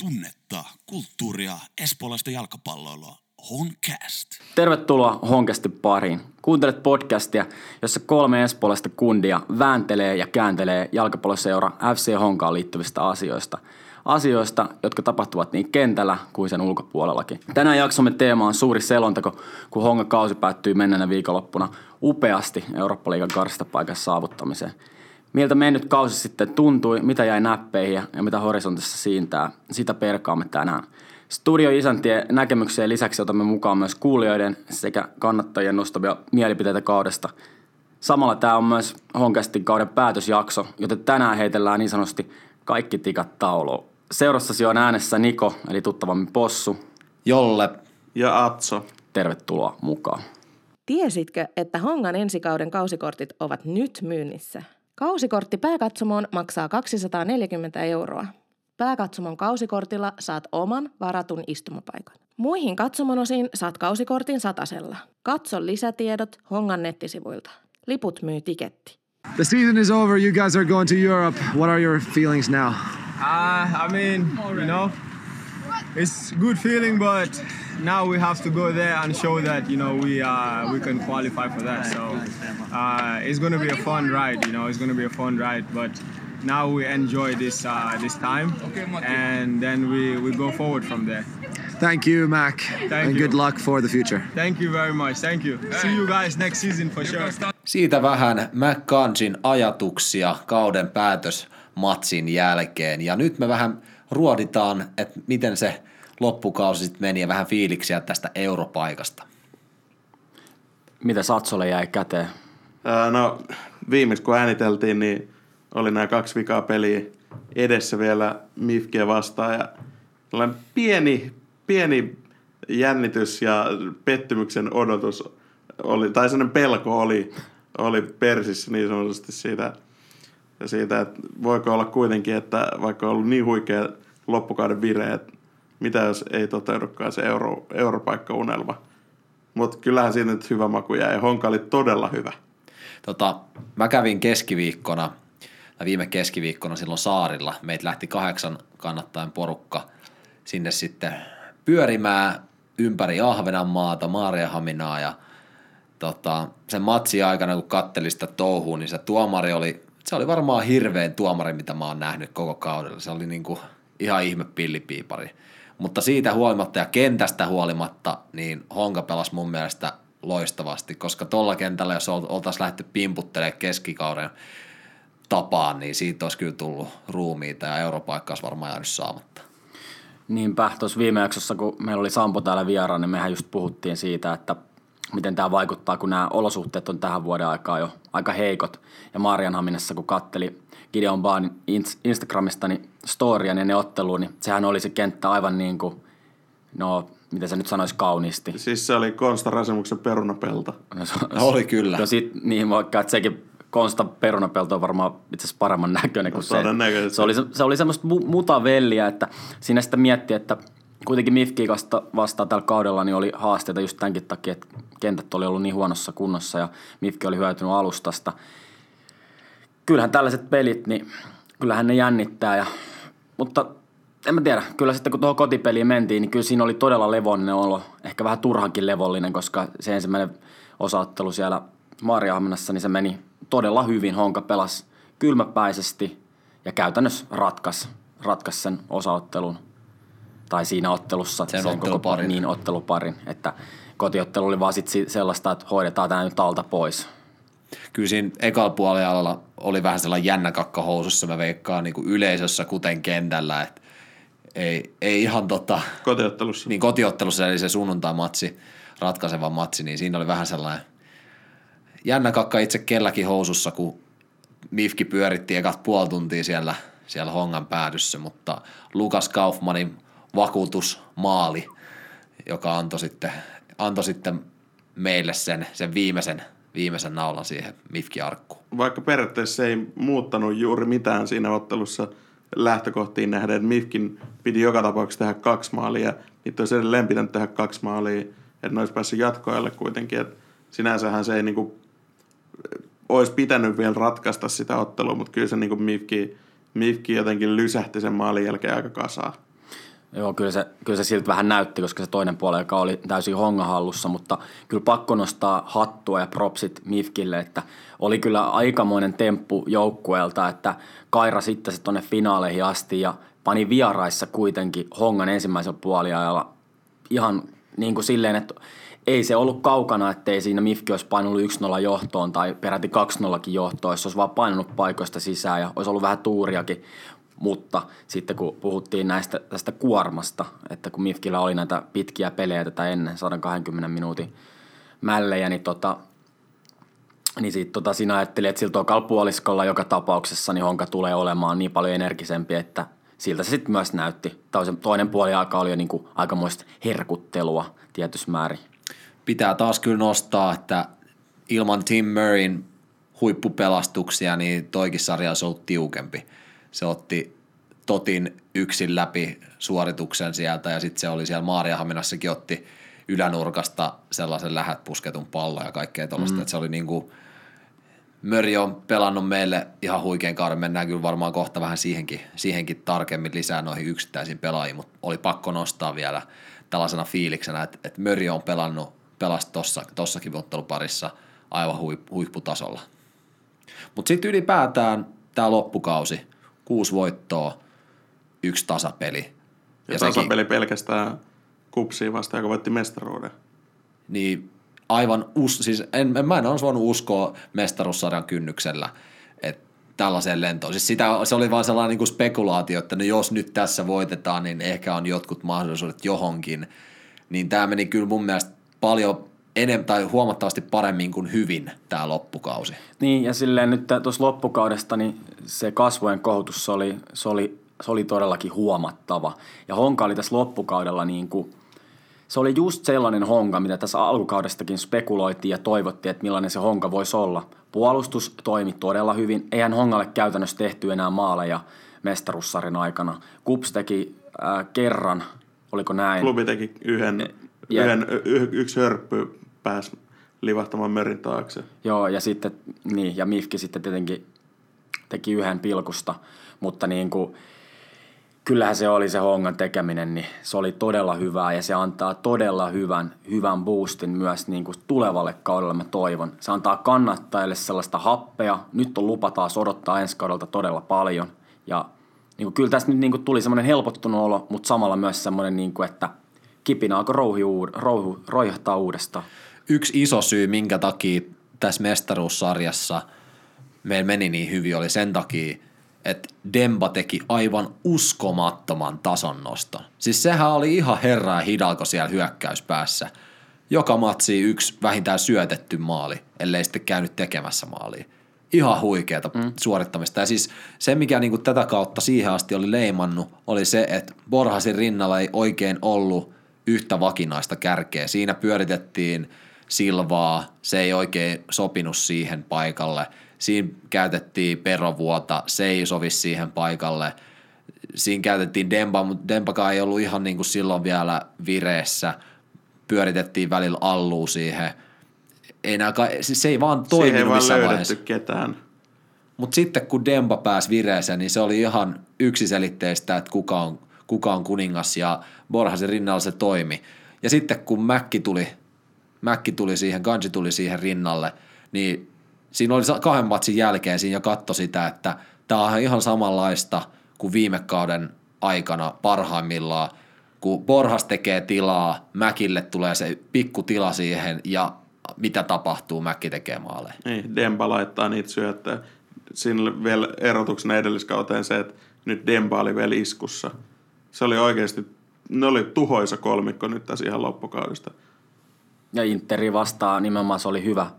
tunnetta, kulttuuria, espoolaista jalkapalloilua. Honcast. Tervetuloa Honkasti pariin. Kuuntelet podcastia, jossa kolme espoolaista kundia vääntelee ja kääntelee jalkapalloseura FC Honkaan liittyvistä asioista. Asioista, jotka tapahtuvat niin kentällä kuin sen ulkopuolellakin. Tänään jaksomme teema on suuri selonteko, kun Hongan kausi päättyy menneenä viikonloppuna upeasti Eurooppa-liigan karstapaikassa saavuttamiseen. Miltä mennyt kausi sitten tuntui, mitä jäi näppeihin ja, mitä horisontissa siintää, sitä perkaamme tänään. Studio isäntien näkemykseen lisäksi otamme mukaan myös kuulijoiden sekä kannattajien nostavia mielipiteitä kaudesta. Samalla tämä on myös Honkastin kauden päätösjakso, joten tänään heitellään niin sanotusti kaikki tikat tauluun. Seurassasi on äänessä Niko, eli tuttavammin Possu. Jolle. Ja Atso. Tervetuloa mukaan. Tiesitkö, että Hongan ensikauden kausikortit ovat nyt myynnissä? Kausikortti pääkatsomoon maksaa 240 euroa. Pääkatsomon kausikortilla saat oman varatun istumapaikan. Muihin katsomon osiin saat kausikortin satasella. Katso lisätiedot Hongan nettisivuilta. Liput myy tiketti. The season is over. You guys are going to Europe. What are your feelings now? Uh, I mean, you know, it's good feeling, but now we have to go there and show that you know we uh, we can qualify for that. So uh, it's going to be a fun ride. You know, it's going to be a fun ride, but now we enjoy this uh, this time, and then we, we go forward from there. Thank you, Mac. Thank and you. good luck for the future. Thank you very much. Thank you. See you guys next season for sure. Siitä vähän McCansin ajatuksia kauden päätösmatsin jälkeen. Ja nyt me vähän ruoditaan, että miten se loppukausi sitten meni ja vähän fiiliksiä tästä europaikasta. Mitä Satsolle jäi käteen? Ää, no, viimeksi kun ääniteltiin, niin oli nämä kaksi vikaa peliä edessä vielä Mifkiä vastaan. Ja pieni, pieni jännitys ja pettymyksen odotus oli, tai sellainen pelko oli, oli persissä niin sanotusti siitä, siitä, että voiko olla kuitenkin, että vaikka on ollut niin huikea loppukauden vire, että mitä jos ei toteudukaan se euro, europaikka-unelma. Mutta kyllähän siinä nyt hyvä maku jäi. Honka oli todella hyvä. Tota, mä kävin keskiviikkona, tai viime keskiviikkona silloin saarilla. Meitä lähti kahdeksan kannattajan porukka sinne sitten pyörimään ympäri Ahvenanmaata, Maariahaminaa ja tota, sen matsi aikana, kun kattelin sitä touhua, niin se tuomari oli, se oli varmaan hirveän tuomari, mitä mä oon nähnyt koko kaudella. Se oli niinku ihan ihme pillipiipari. Mutta siitä huolimatta ja kentästä huolimatta, niin Honka pelasi mun mielestä loistavasti, koska tuolla kentällä, jos oltaisiin lähdetty pimputtelemaan keskikauden tapaan, niin siitä olisi kyllä tullut ruumiita ja europaikka olisi varmaan jäänyt saamatta. Niinpä, tuossa viime jaksossa, kun meillä oli Sampo täällä vieraana, niin mehän just puhuttiin siitä, että miten tämä vaikuttaa, kun nämä olosuhteet on tähän vuoden aikaa jo aika heikot. Ja Marianhaminassa, kun katteli Gideon Baanin Instagramista niin storya ja ne otteluun, niin sehän oli se kenttä aivan niin kuin, no, miten se nyt sanoisi kauniisti. Siis se oli Konsta Rasemuksen perunapelta. No, se, Oli kyllä. No sit, niin vaikka, että sekin Konsta perunapelto on varmaan itse asiassa paremman näköinen kuin se. todennäköisesti. Se oli, se, se oli semmoista mu- mutavelliä, että siinä sitä mietti, että kuitenkin Mifki vastaan tällä kaudella niin oli haasteita just tämänkin takia, että kentät oli ollut niin huonossa kunnossa ja Mifki oli hyötynyt alustasta. Kyllähän tällaiset pelit, niin kyllähän ne jännittää, ja, mutta en mä tiedä, kyllä sitten kun tuohon kotipeliin mentiin, niin kyllä siinä oli todella levollinen olo, ehkä vähän turhankin levollinen, koska se ensimmäinen osaottelu siellä Maariahamenassa, niin se meni todella hyvin. Honka pelasi kylmäpäisesti ja käytännössä ratkas, ratkas sen osaottelun tai siinä ottelussa Sen koko otteluparin. niin otteluparin, että kotiottelu oli vaan sit si- sellaista, että hoidetaan tämä nyt alta pois. Kyllä siinä ekalla puolella oli vähän sellainen jännä kakka housussa, mä veikkaan niin kuin yleisössä kuten kentällä, että ei, ei ihan tota, Kotiottelussa. niin kotiottelussa eli se sunnuntai-matsi, ratkaiseva matsi, niin siinä oli vähän sellainen jännä kakka itse kelläkin housussa, kun Mifki pyöritti ekat puoli tuntia siellä, siellä Hongan päädyssä, mutta Lukas Kaufmanin vakuutusmaali, joka antoi sitten, antoi sitten meille sen, sen viimeisen, viimeisen naulan siihen Mifki-arkkuun. Vaikka periaatteessa ei muuttanut juuri mitään siinä ottelussa lähtökohtiin nähden, että Mifkin piti joka tapauksessa tehdä kaksi maalia, niitä olisi edelleen pitänyt tehdä kaksi maalia, että ne olisi päässyt jatkoajalle kuitenkin, että sinänsähän se ei niinku, olisi pitänyt vielä ratkaista sitä ottelua, mutta kyllä se niinku Mifki, Mifki jotenkin lysähti sen maalin jälkeen aika kasaan. Joo, kyllä se, kyllä se siltä vähän näytti, koska se toinen puoli, joka oli täysin hongahallussa, mutta kyllä pakko nostaa hattua ja propsit Mifkille, että oli kyllä aikamoinen temppu joukkueelta, että Kaira sitten se tuonne finaaleihin asti ja pani vieraissa kuitenkin hongan ensimmäisellä puoliajalla ihan niin kuin silleen, että ei se ollut kaukana, ettei siinä Mifki olisi painunut 1-0 johtoon tai peräti 2-0 johtoon, jos olisi vaan painunut paikoista sisään ja olisi ollut vähän tuuriakin. Mutta sitten kun puhuttiin näistä tästä kuormasta, että kun Mifkillä oli näitä pitkiä pelejä tätä ennen 120 minuutin mällejä, niin tota, niin sitten tota, siinä ajattelin, että sillä tokalla puoliskolla joka tapauksessa niin Honka tulee olemaan niin paljon energisempi, että siltä se sitten myös näytti. Toisen, toinen puoli aika oli jo niin kuin aikamoista herkuttelua tietyssä määrin. Pitää taas kyllä nostaa, että ilman Tim Murrayn huippupelastuksia, niin toikin sarja olisi ollut tiukempi. Se otti Totin yksin läpi suorituksen sieltä ja sitten se oli siellä Maariahaminassakin otti ylänurkasta sellaisen lähät pusketun pallon ja kaikkea tuollaista, mm. että se oli niin kuin, Möri on pelannut meille ihan huikean kauden, mennään kyllä varmaan kohta vähän siihenkin, siihenkin tarkemmin lisää noihin yksittäisiin pelaajiin, mutta oli pakko nostaa vielä tällaisena fiiliksenä, että, että Möri on pelannut, pelasi tossa, tossakin otteluparissa aivan huip, huipputasolla. Mutta sitten ylipäätään tämä loppukausi, kuusi voittoa, yksi tasapeli. Ja, ja tasapeli sekin, pelkästään kupsiin vastaan, joka voitti mestaruuden. Niin aivan, us, siis en, en, mä en olisi voinut uskoa mestaruussarjan kynnyksellä, että tällaiseen lentoon. Siis sitä, se oli vaan sellainen niin kuin spekulaatio, että no jos nyt tässä voitetaan, niin ehkä on jotkut mahdollisuudet johonkin. Niin tämä meni kyllä mun mielestä paljon enemmän tai huomattavasti paremmin kuin hyvin tämä loppukausi. Niin ja silleen nyt tuossa loppukaudesta niin se kasvojen kohotus se oli, se oli, se oli todellakin huomattava. Ja Honka oli tässä loppukaudella niin kuin – se oli just sellainen honka, mitä tässä alkukaudestakin spekuloitiin ja toivottiin, että millainen se honka voisi olla. Puolustus toimi todella hyvin. Eihän hongalle käytännössä tehty enää maaleja mestaruussarin aikana. Kups teki äh, kerran, oliko näin? Klubi teki yhden, ja, yhden y- yksi hörppy pääsi livahtamaan merin taakse. Joo, ja sitten, niin, ja Mifki sitten tietenkin teki yhden pilkusta, mutta niin kuin, kyllähän se oli se hongan tekeminen, niin se oli todella hyvää ja se antaa todella hyvän, hyvän boostin myös niin kuin tulevalle kaudelle, mä toivon. Se antaa kannattajille sellaista happea. Nyt on lupa taas odottaa ensi kaudelta todella paljon ja niin kuin, kyllä tässä nyt niin kuin tuli semmoinen helpottunut olo, mutta samalla myös semmoinen, niin kuin, että kipinä alkoi rouhi rouhu, roihahtaa uudestaan. Yksi iso syy, minkä takia tässä mestaruussarjassa meillä meni niin hyvin, oli sen takia, että Demba teki aivan uskomattoman tason noston. Siis sehän oli ihan herra ja hidalko siellä hyökkäyspäässä. Joka matsi yksi vähintään syötetty maali, ellei sitten käynyt tekemässä maalia. Ihan huikeata mm. suorittamista. Ja siis se, mikä niinku tätä kautta siihen asti oli leimannut, oli se, että Borhasin rinnalla ei oikein ollut yhtä vakinaista kärkeä. Siinä pyöritettiin Silvaa, se ei oikein sopinut siihen paikalle – Siinä käytettiin perovuota, se ei sovi siihen paikalle. Siinä käytettiin Demba, mutta Dembakaan ei ollut ihan niin kuin silloin vielä vireessä. Pyöritettiin välillä alluu siihen. Ei nää, siis se ei vaan toiminut Siihen ei vaan vaiheessa. ketään. Mutta sitten kun Demba pääsi vireeseen, niin se oli ihan yksiselitteistä, että kuka on, kuka on kuningas ja Borhasin rinnalla se toimi. Ja sitten kun Mäkki tuli, Mäkki tuli siihen, Ganji tuli siihen rinnalle, niin siinä oli kahden matsin jälkeen siinä jo katto sitä, että tämä on ihan samanlaista kuin viime kauden aikana parhaimmillaan, kun Borhas tekee tilaa, Mäkille tulee se pikku tila siihen ja mitä tapahtuu, Mäkki tekee maaleja. Niin, Demba laittaa niitä syöttöjä. Siinä vielä erotuksena edelliskauteen se, että nyt Demba oli vielä iskussa. Se oli oikeasti, ne oli tuhoisa kolmikko nyt tässä ihan loppukaudesta. Ja Interi vastaa nimenomaan se oli hyvä,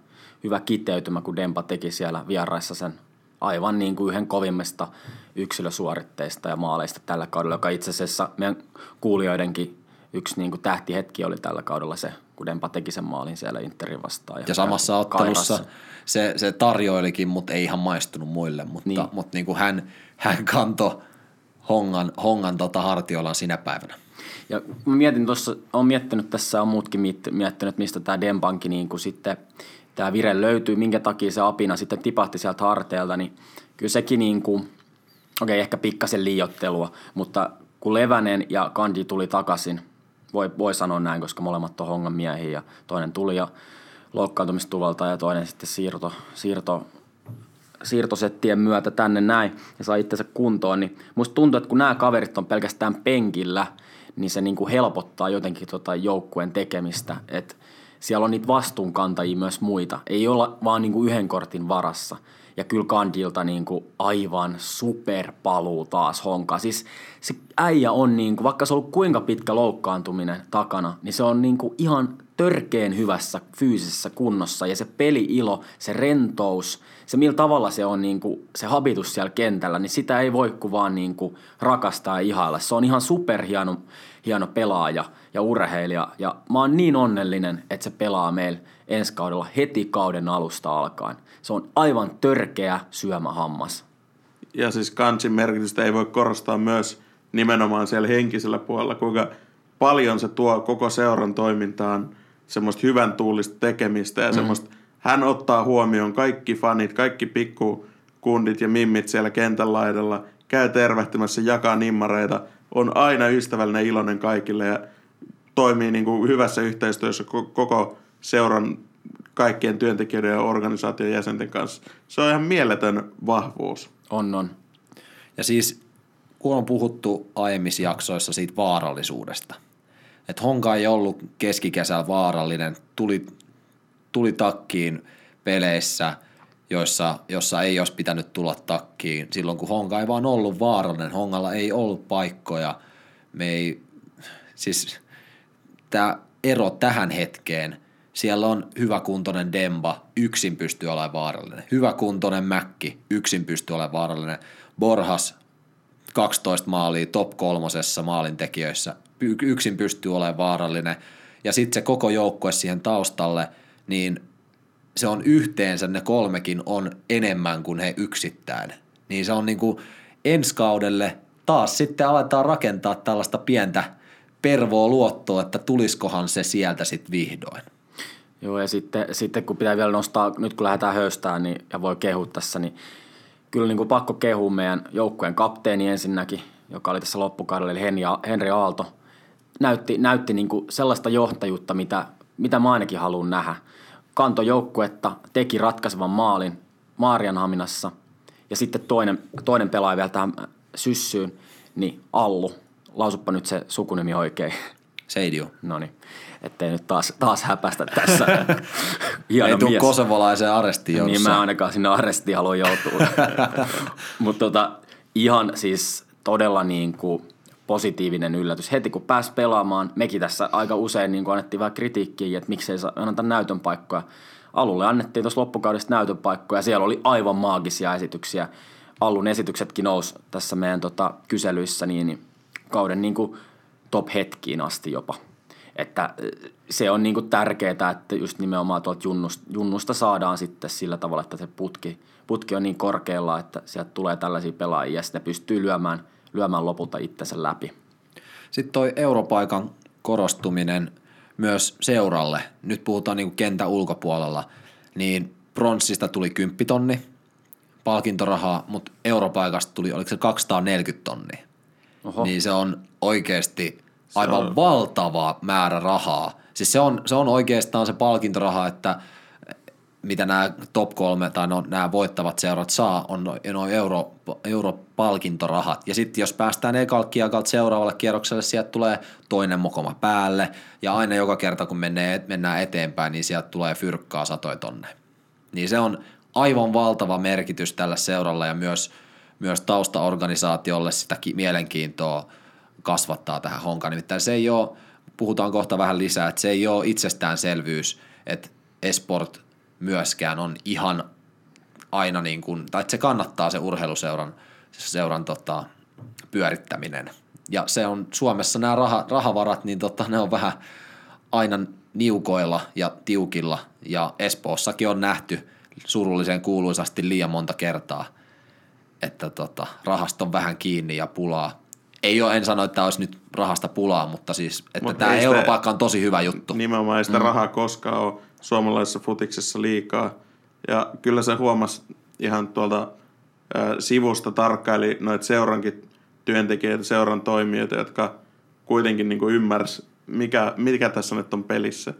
hyvä kiteytymä, kun Dempa teki siellä vieraissa sen aivan niin kuin yhden kovimmista yksilösuoritteista ja maaleista tällä kaudella, joka itse asiassa meidän kuulijoidenkin yksi niin kuin tähtihetki oli tällä kaudella se, kun Dempa teki sen maalin siellä Interin vastaan. Ja, ja samassa ottelussa se, se tarjoilikin, mutta ei ihan maistunut muille, mutta, niin. mutta niin kuin hän, hän kantoi hongan, hongan tota hartioillaan sinä päivänä. Ja mä mietin tuossa, olen miettinyt tässä, on muutkin miettinyt, mistä tämä Dempankin niin kuin sitten – tämä vire löytyy, minkä takia se apina sitten tipahti sieltä harteelta, niin kyllä sekin niin kuin, okei okay, ehkä pikkasen liiottelua, mutta kun Levänen ja Kandi tuli takaisin, voi, voi sanoa näin, koska molemmat on hongan miehiä ja toinen tuli ja loukkaantumistuvalta ja toinen sitten siirto, siirto siirtosettien myötä tänne näin ja sai itsensä kuntoon, niin musta tuntuu, että kun nämä kaverit on pelkästään penkillä, niin se niin kuin helpottaa jotenkin tota joukkueen tekemistä, että siellä on niitä vastuunkantajia myös muita. Ei olla vaan niin kuin yhden kortin varassa. Ja kyllä Kandilta niin kuin aivan superpaluu taas honka. Siis se äijä on, niin kuin, vaikka se on ollut kuinka pitkä loukkaantuminen takana, niin se on niin kuin ihan törkeen hyvässä fyysisessä kunnossa. Ja se peliilo, se rentous, se millä tavalla se on niin kuin, se habitus siellä kentällä, niin sitä ei voi kuin vaan niin kuin rakastaa ja ihailla. Se on ihan superhieno hieno pelaaja ja urheilija. Ja mä oon niin onnellinen, että se pelaa meillä ensi kaudella heti kauden alusta alkaen. Se on aivan törkeä syömähammas. Ja siis kansin merkitystä ei voi korostaa myös nimenomaan siellä henkisellä puolella, kuinka paljon se tuo koko seuran toimintaan semmoista hyvän tuulista tekemistä ja mm. semmoista, hän ottaa huomioon kaikki fanit, kaikki pikkukundit ja mimmit siellä kentän laidalla, käy tervehtimässä, jakaa nimmareita, on aina ystävällinen iloinen kaikille ja toimii niin kuin hyvässä yhteistyössä koko seuran kaikkien työntekijöiden ja organisaation jäsenten kanssa. Se on ihan mieletön vahvuus. On, on. Ja siis kun on puhuttu aiemmissa jaksoissa siitä vaarallisuudesta, että Honka ei ollut keskikesällä vaarallinen, tuli, tuli takkiin peleissä, joissa, jossa ei olisi pitänyt tulla takkiin. Silloin kun Honka ei vaan ollut vaarallinen, Hongalla ei ollut paikkoja. Me ei, siis tämä ero tähän hetkeen – siellä on hyväkuntoinen Demba, yksin pystyy olemaan vaarallinen. Hyväkuntoinen Mäkki, yksin pystyy olemaan vaarallinen. Borhas, 12 maalia top kolmosessa maalintekijöissä, yksin pystyy olemaan vaarallinen. Ja sitten se koko joukkue siihen taustalle, niin se on yhteensä, ne kolmekin on enemmän kuin he yksittäin. Niin se on niinku ensi kaudelle taas sitten aletaan rakentaa tällaista pientä pervoa luottoa, että tuliskohan se sieltä sitten vihdoin. Joo, ja sitten, sitten kun pitää vielä nostaa, nyt kun lähdetään höystään niin, ja voi kehua tässä, niin kyllä niin kuin pakko kehua meidän joukkueen kapteeni ensinnäkin, joka oli tässä loppukaudella, eli Henri Aalto. Näytti, näytti niin kuin sellaista johtajuutta, mitä, mitä mä ainakin haluan nähdä. Kanto joukkuetta, teki ratkaisevan maalin Maarianhaminassa, ja sitten toinen, toinen pelaaja vielä tähän syssyyn, niin Allu. Lausuppa nyt se sukunimi oikein. Seidio. No niin ettei nyt taas, taas häpästä tässä. Hieno Ei tule kosovolaiseen arestiin Niin mä ainakaan sinne arestiin haluan joutua. Mutta tota, ihan siis todella niin kuin positiivinen yllätys. Heti kun pääsi pelaamaan, mekin tässä aika usein niin kuin annettiin vähän kritiikkiä, että miksei saa anneta näytön paikkoja. Alulle annettiin tuossa loppukaudesta näytön paikkoja ja siellä oli aivan maagisia esityksiä. Allun esityksetkin nousi tässä meidän tota, kyselyissä niin, niin kauden niin kuin top-hetkiin asti jopa. Että se on niinku tärkeää, että just nimenomaan tuolta junnusta, junnusta saadaan sitten sillä tavalla, että se putki, putki on niin korkealla, että sieltä tulee tällaisia pelaajia ja sitten pystyy lyömään, lyömään lopulta itsensä läpi. Sitten toi europaikan korostuminen myös seuralle, nyt puhutaan niinku kentän ulkopuolella, niin pronssista tuli 10 tonni palkintorahaa, mutta europaikasta tuli, oliko se 240 tonnia. Oho. Niin se on oikeasti – aivan on. valtava määrä rahaa. Siis se on, se on oikeastaan se palkintoraha, että mitä nämä top kolme tai no, nämä voittavat seurat saa, on noin no euro, europalkintorahat. Ja sitten jos päästään ekalta kiekalta seuraavalle kierrokselle, sieltä tulee toinen mokoma päälle. Ja aina joka kerta, kun mennään, mennään eteenpäin, niin sieltä tulee fyrkkaa satoi tonne. Niin se on aivan valtava merkitys tällä seuralla ja myös, myös taustaorganisaatiolle sitä mielenkiintoa – kasvattaa tähän honkaan. Nimittäin se ei ole, puhutaan kohta vähän lisää, että se ei ole itsestäänselvyys, että esport myöskään on ihan aina niin kuin, tai että se kannattaa se urheiluseuran seuran tota, pyörittäminen. Ja se on Suomessa nämä raha, rahavarat, niin tota, ne on vähän aina niukoilla ja tiukilla. Ja Espoossakin on nähty surullisen kuuluisasti liian monta kertaa, että tota, rahasta on vähän kiinni ja pulaa ei ole, en sano, että olisi nyt rahasta pulaa, mutta siis, että Mut tämä europaikka on tosi hyvä juttu. Nimenomaan ei sitä mm. rahaa koskaan ole suomalaisessa futiksessa liikaa. Ja kyllä se huomasi ihan tuolta äh, sivusta tarkkaili noita seurankin työntekijöitä, seuran toimijoita, jotka kuitenkin niin kuin ymmärsi, mikä, mikä tässä nyt on pelissä,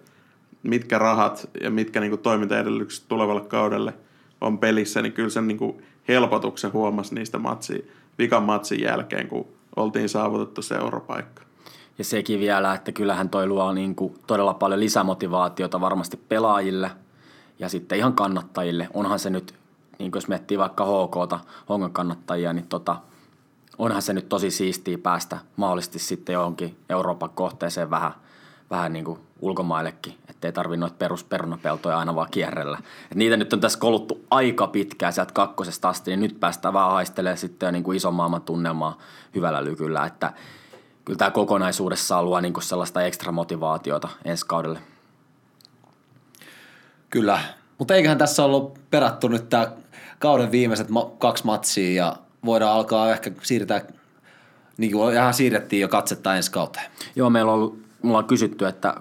mitkä rahat ja mitkä niin kuin toimintaedellytykset tulevalle kaudelle on pelissä, niin kyllä sen niin kuin helpotuksen huomasi niistä matsi, vikan matsin jälkeen, kun oltiin saavutettu se europaikka. Ja sekin vielä, että kyllähän toi luo niin kuin todella paljon lisämotivaatiota varmasti pelaajille ja sitten ihan kannattajille. Onhan se nyt, niin kuin jos miettii vaikka HKta, Hongan kannattajia, niin tota, onhan se nyt tosi siistiä päästä mahdollisesti sitten johonkin Euroopan kohteeseen vähän, vähän niin kuin ulkomaillekin, ettei tarvi noita perusperunapeltoja aina vaan kierrellä. Et niitä nyt on tässä koluttu aika pitkään sieltä kakkosesta asti, niin nyt päästään vähän haistelemaan sitten niin kuin ison maailman tunnelmaa hyvällä lykyllä, että kyllä tämä kokonaisuudessaan luo niin kuin sellaista ekstra motivaatiota ensi kaudelle. Kyllä, mutta eiköhän tässä ollut perattu nyt tämä kauden viimeiset ma- kaksi matsia ja voidaan alkaa ehkä siirtää, niin kuin ihan siirrettiin jo katsetta ensi kauteen. Joo, meillä on ollut, mulla on kysytty, että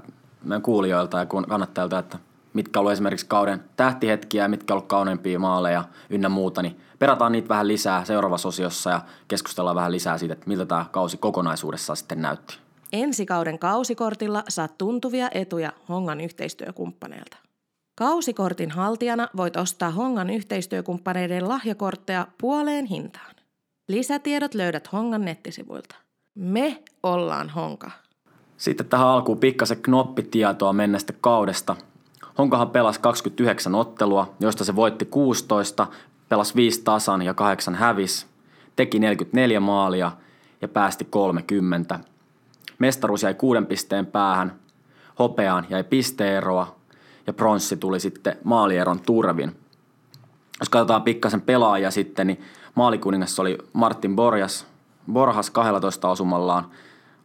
meidän kuulijoilta ja kannattajilta, että mitkä on ollut esimerkiksi kauden tähtihetkiä ja mitkä on ollut kauneimpia maaleja ynnä muuta, niin perataan niitä vähän lisää seuraavassa osiossa ja keskustellaan vähän lisää siitä, että miltä tämä kausi kokonaisuudessaan sitten näytti. Ensi kauden kausikortilla saat tuntuvia etuja Hongan yhteistyökumppaneilta. Kausikortin haltijana voit ostaa Hongan yhteistyökumppaneiden lahjakortteja puoleen hintaan. Lisätiedot löydät Hongan nettisivuilta. Me ollaan Honka. Sitten tähän alkuun pikkasen knoppitietoa menneestä kaudesta. Honkahan pelasi 29 ottelua, joista se voitti 16, pelasi 5 tasan ja 8 hävis, teki 44 maalia ja päästi 30. Mestaruus jäi kuuden pisteen päähän, hopeaan jäi pisteeroa ja pronssi tuli sitten maalieron turvin. Jos katsotaan pikkasen pelaajia sitten, niin maalikuningas oli Martin Borjas, Borhas 12 osumallaan,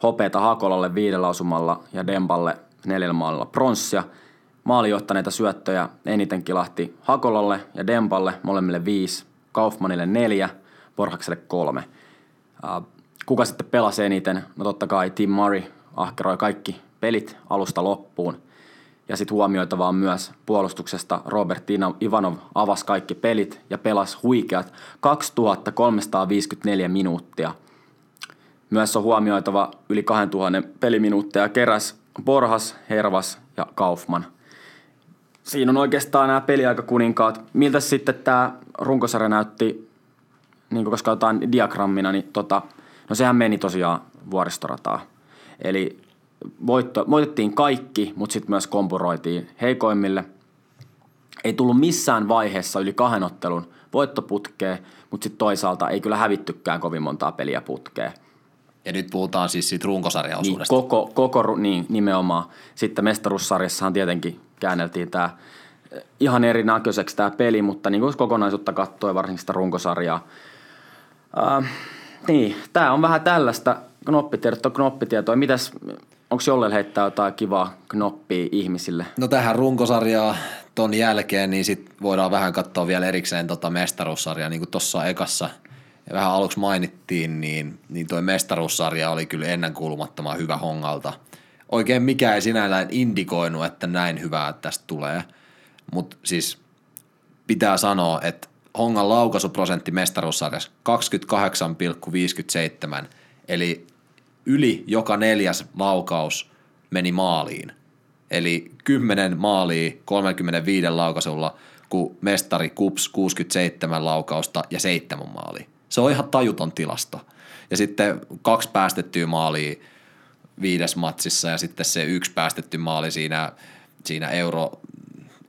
hopeeta Hakolalle viidellä osumalla ja Demballe neljällä maalilla pronssia. Maalijohtaneita syöttöjä eniten kilahti Hakolalle ja Demballe molemmille viisi, Kaufmanille neljä, Borhakselle kolme. Kuka sitten pelasi eniten? No totta kai Tim Murray ahkeroi kaikki pelit alusta loppuun. Ja sitten huomioitavaa myös puolustuksesta Robert Ivanov avasi kaikki pelit ja pelasi huikeat 2354 minuuttia. Myös on huomioitava yli 2000 peliminuutteja keräs Borhas, Hervas ja Kaufman. Siinä on oikeastaan nämä peliaikakuninkaat. Miltä sitten tämä runkosarja näytti, niin koska katsotaan diagrammina, niin tota, no sehän meni tosiaan vuoristorataa. Eli voitto, voitettiin kaikki, mutta sitten myös kompuroitiin heikoimmille. Ei tullut missään vaiheessa yli kahden ottelun voittoputkeen, mutta sitten toisaalta ei kyllä hävittykään kovin montaa peliä putkeen. Ja nyt puhutaan siis siitä runkosarjaosuudesta. Niin, koko, koko, niin, nimenomaan. Sitten mestaruussarjassahan tietenkin käänneltiin tämä ihan erinäköiseksi tämä peli, mutta niin kuin kokonaisuutta katsoi varsinkin sitä runkosarjaa. Äh, niin, tämä on vähän tällaista knoppitietoa, knoppitietoa. Mitäs Onko jolle heittää jotain kivaa knoppia ihmisille? No tähän runkosarjaa ton jälkeen, niin sit voidaan vähän katsoa vielä erikseen tota mestaruussarjaa, niin kuin tuossa ekassa ja vähän aluksi mainittiin, niin, niin toi mestaruussarja oli kyllä ennenkuulumattoman hyvä hongalta. Oikein mikä ei sinällään indikoinut, että näin hyvää tästä tulee, mutta siis pitää sanoa, että Hongan laukaisuprosentti mestaruussarjassa 28,57, eli yli joka neljäs laukaus meni maaliin. Eli 10 maalia 35 laukaisulla, kun mestari Kups 67 laukausta ja 7 maalia. Se on ihan tajuton tilasto. Ja sitten kaksi päästettyä maalia viides matsissa ja sitten se yksi päästetty maali siinä, siinä euro,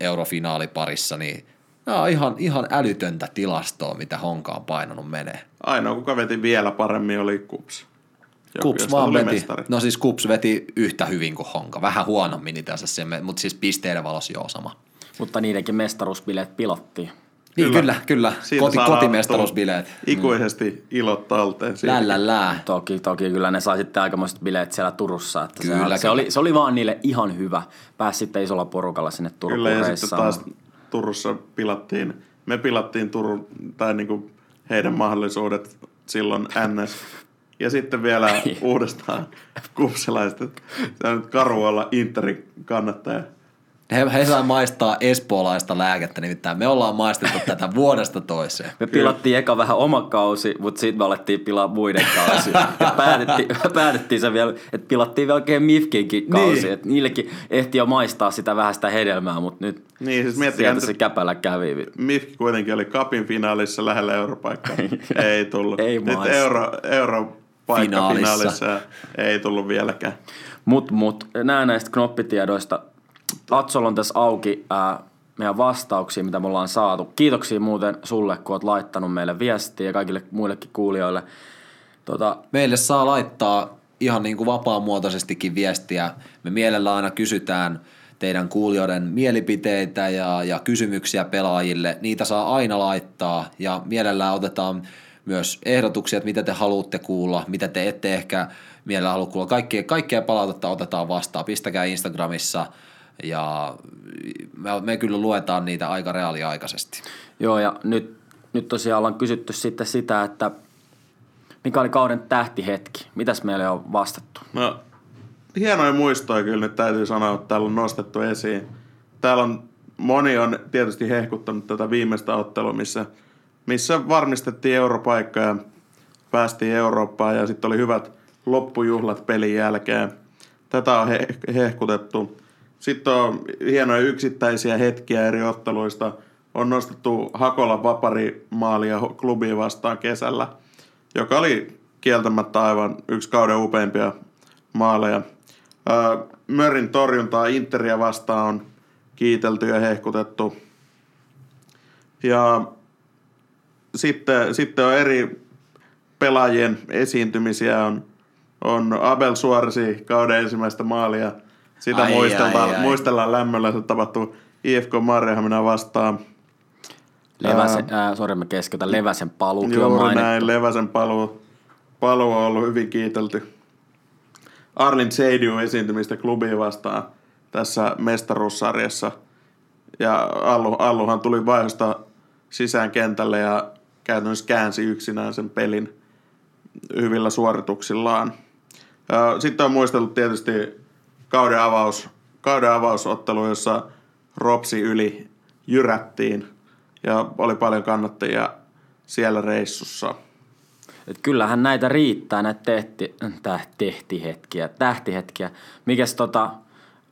eurofinaaliparissa, niin nämä on ihan, ihan älytöntä tilastoa, mitä Honka on painanut menee. Ainoa, kuka veti vielä paremmin, oli Kups. Kups vaan veti, mestari. no siis Kups veti yhtä hyvin kuin Honka, vähän huonommin itse asiassa, mutta siis pisteiden valossa joo sama. Mutta niidenkin mestaruusbileet pilottiin. Niin, kyllä, kyllä. kyllä. Koti, kotimestaruusbileet. Ikuisesti mm. ilot talteen. Lällällää. Toki, toki kyllä ne sai sitten aikamoiset bileet siellä Turussa. Että kyllä, se, kyllä. Se, oli, se oli vaan niille ihan hyvä. Pääsi sitten isolla porukalla sinne Turkuun Kyllä, ja sitten taas Turussa pilattiin, me pilattiin Turun, tai niinku heidän mahdollisuudet silloin NS ja sitten vielä uudestaan kupsilaiset. Se on nyt karu olla Interin kannattaja. He, he saa maistaa espoolaista lääkettä, nimittäin me ollaan maistettu tätä vuodesta toiseen. Me pilattiin eka vähän oma kausi, mutta sitten me alettiin pilaa muiden kausi. Ja päätettiin, päätettiin se vielä, että pilattiin vielä oikein Mifkinkin kausi. Niin. Niin. Että niillekin ehti jo maistaa sitä vähän sitä hedelmää, mutta nyt Niin, siis sieltä se nyt- käpälä kävi. Mifki kuitenkin oli kapin finaalissa lähellä europaikkaa. ei tullut. Ei Nyt maissa. euro, europaikka Finaalissa. finaalissa. ei tullut vieläkään. Mut, mut nää näistä knoppitiedoista. Atsol on tässä auki ää, meidän vastauksia, mitä me ollaan saatu. Kiitoksia muuten sulle, kun oot laittanut meille viestiä ja kaikille muillekin kuulijoille. Tota, Meille saa laittaa ihan niin kuin vapaamuotoisestikin viestiä. Me mielellä aina kysytään teidän kuulijoiden mielipiteitä ja, ja kysymyksiä pelaajille. Niitä saa aina laittaa ja mielellään otetaan myös ehdotuksia, että mitä te haluatte kuulla, mitä te ette ehkä mielellä halua kuulla. Kaikkea, kaikkea palautetta otetaan vastaan. Pistäkää Instagramissa ja me, me kyllä luetaan niitä aika reaaliaikaisesti. Joo, ja nyt, nyt tosiaan ollaan kysytty sitten sitä, että mikä oli kauden tähtihetki? Mitäs meille on vastattu? No, hienoja muistoja kyllä nyt täytyy sanoa, että täällä on nostettu esiin. Täällä on, moni on tietysti hehkuttanut tätä viimeistä ottelua, missä, missä varmistettiin europaikka ja päästiin Eurooppaan ja sitten oli hyvät loppujuhlat pelin jälkeen. Tätä on he, hehkutettu. Sitten on hienoja yksittäisiä hetkiä eri otteluista. On nostettu Hakolan vaparimaalia klubiin vastaan kesällä, joka oli kieltämättä aivan yksi kauden upeimpia maaleja. Mörin torjuntaa Interia vastaan on kiitelty ja hehkutettu. Ja sitten, sitten on eri pelaajien esiintymisiä. On, on Abel Suorsi kauden ensimmäistä maalia. Sitä Ai, muistellaan, ai, ai. muistellaan lämmöllä. Se tapahtui IFK Marjahamina vastaan. Leväsen, ää, sori mä keskeytän, Leväsen paluukin on Juuri mainittu. näin, Leväsen paluu, paluu on ollut hyvin kiitelty. Arlin Seidiu esiintymistä klubiin vastaan tässä mestaruussarjassa. Ja Allu, Alluhan tuli vaihosta sisään kentälle ja käytännössä käänsi yksinään sen pelin hyvillä suorituksillaan. Sitten on muistellut tietysti kauden, avaus, kauden avausottelu, jossa Ropsi yli jyrättiin ja oli paljon kannattajia siellä reissussa. Et kyllähän näitä riittää, näitä tehti, täh, tehtihetkiä, tähtihetkiä. Mikäs tota,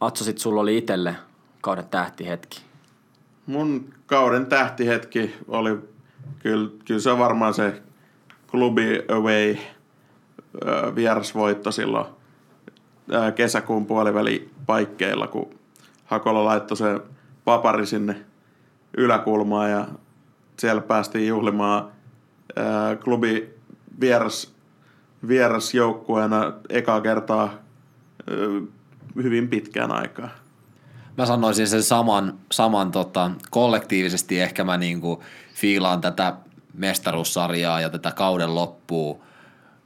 Atso sit sulla oli itelle kauden tähtihetki? Mun kauden tähtihetki oli, kyllä, kyllä se on varmaan se klubi away vierasvoitto silloin kesäkuun puoliväli paikkeilla, kun Hakola laittoi se papari sinne yläkulmaan ja siellä päästiin juhlimaan ö, klubi vieras, vierasjoukkueena ekaa kertaa ö, hyvin pitkään aikaa. Mä sanoisin sen saman, saman tota, kollektiivisesti ehkä mä niinku fiilaan tätä mestaruussarjaa ja tätä kauden loppua,